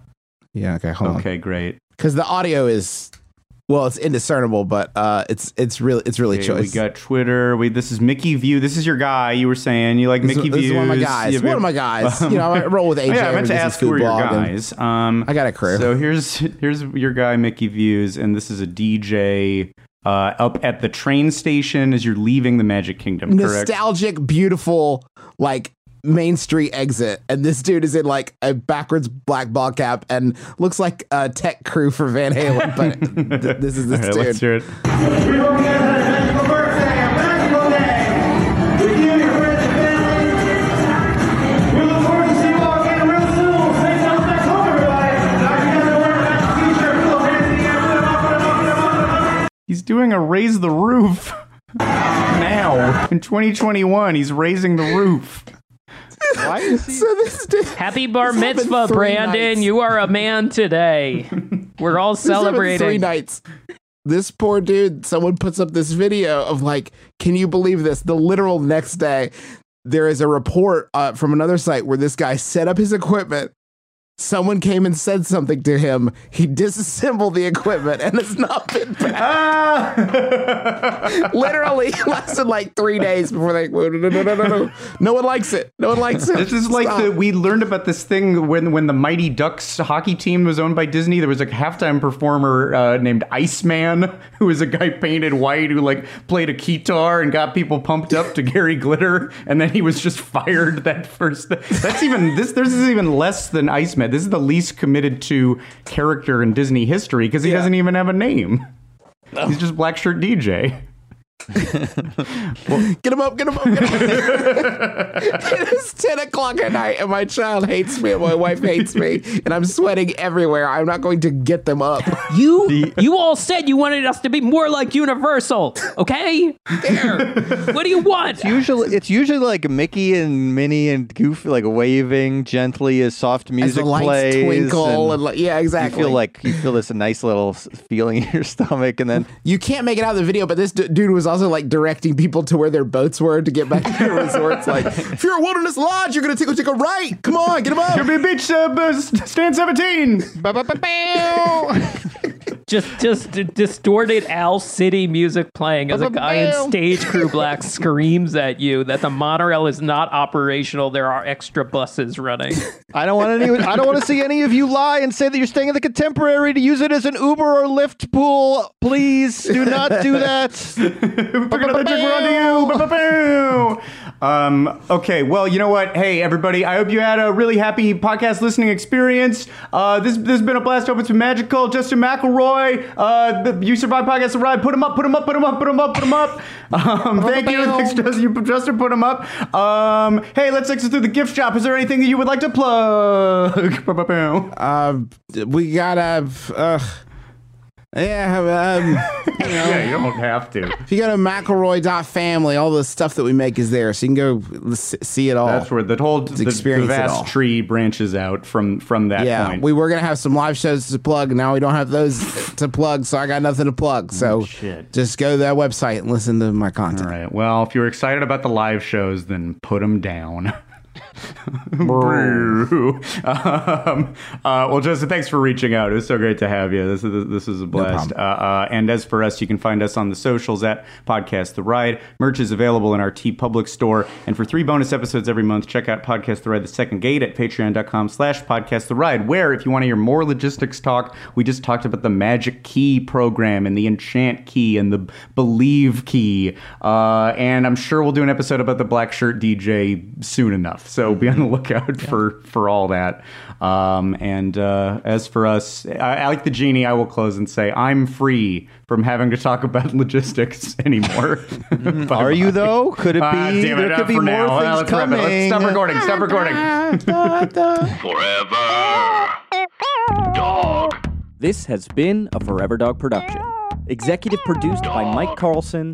yeah. Okay. Hold on. Okay, great. Because the audio is, well, it's indiscernible, but uh, it's it's really it's really Okay, choice. we got Twitter. We this is Mickey View. This is your guy. You were saying you like This, is- Mickey this Views. is one of my guys. You have- one of my guys. you know, I roll with AJ. Oh, yeah, I meant to ask who are your guys. Um, I got a crew. So here's here's your guy Mickey Views, and this is a DJ uh, up at the train station as you're leaving the Magic Kingdom. Correct. nostalgic, beautiful, like Main Street exit, and this dude is in like a backwards black ball cap and looks like a tech crew for Van Halen. But th- this is this right, dude. let's hear it. He's doing a raise the roof now in 2021. He's raising the roof. Why is he? So this dude, Happy bar This mitzvah, Brandon. nights. You are a man today. We're all this three celebrating. nights. This poor dude. Someone puts up this video of like, can you believe this? The literal next day, there is a report uh, from another site where this guy set up his equipment. Someone came and said something to him. He disassembled the equipment, and it's not been back. Ah! literally lasted like three days before they no no no no no no no one likes it no one likes it This is like Stop. the we learned about this thing when when the Mighty Ducks hockey team was owned by Disney. There was a halftime performer uh, named Iceman, who was a guy painted white who like played a guitar and got people pumped up to Gary Glitter, and then he was just fired that first. That's even this. This is even less than Iceman. This is the least committed to character in Disney history because he doesn't even have a name. He's just Black Shirt DJ. Get him up, get him up, get him up. it's 10 o'clock at night, and my child hates me, and my wife hates me, and I'm sweating everywhere. I'm not going to get them up. You you all said you wanted us to be more like Universal, okay? There. What do you want? Usually, it's usually like Mickey and Minnie and Goofy, like waving gently as soft As music the plays. twinkle, and and, like, yeah, you exactly. feel like you feel this nice little feeling in your stomach, and then You can't make it out of the video, but this d- dude was also like directing people to where their boats were to get back to their resorts. Like, if you're a wilderness lodge, you're gonna take, take a right. Come on, get him up. Could be beach uh, stand 17. Just just distorted Al City music playing as a guy in stage crew black screams at you that the monorail is not operational. There are extra buses running. I don't want any. I don't want to see any of you lie and say that you're staying at the Contemporary to use it as an Uber or Lyft pool. Please do not do that. Pick another drink, we're on to you. Ba-ba-boo. Um, okay, well, you know what? Hey, everybody, I hope you had a really happy podcast listening experience. Uh, this, this has been a blast. Hope it's been magical. Justin McElroy, uh, the You Survive Podcast the Ride. Put him up, put him up, put him up, put him up, put him up. Um, thank you. Thanks, Justin. You, Justin, put him up. Um, hey, let's exit through the gift shop. Is there anything that you would like to plug? Uh, we gotta. Uh, yeah, um, yeah, you don't have to. if you go to McElroy.family, all the stuff that we make is there, so you can go see it all. That's where the whole the, the vast tree branches out from from that yeah, point. we were gonna have some live shows to plug. Now we don't have those to plug, so I got nothing to plug. So shit. just go to that website and listen to my content. All right. Well, if you're excited about the live shows, then put them down. Brew. um, uh, well, Joseph, thanks for reaching out. It was so great to have you. This is this is a blast. uh, uh, and as for us, you can find us on the socials at Podcast The Ride. Merch is available in our TeePublic store. And for three bonus episodes every month, check out Podcast The Ride: The Second Gate at Patreon.com/slash Podcast The Ride. Where, if you want to hear more logistics talk, we just talked about the Magic Key program and the Enchant Key and the Believe Key. Uh, and I'm sure we'll do an episode about the Black Shirt DJ soon enough. So be on the lookout for for all that. Um, and uh, as for us, I, I like the genie. I will close and say I'm free from having to talk about logistics anymore. Are you though? Could it be? Ah, damn it, there uh, could be more now. Uh, things let's wrap it. coming. Let's stop recording. Stop recording. Forever dog. This has been a Forever Dog production. Executive produced by Mike Carlson,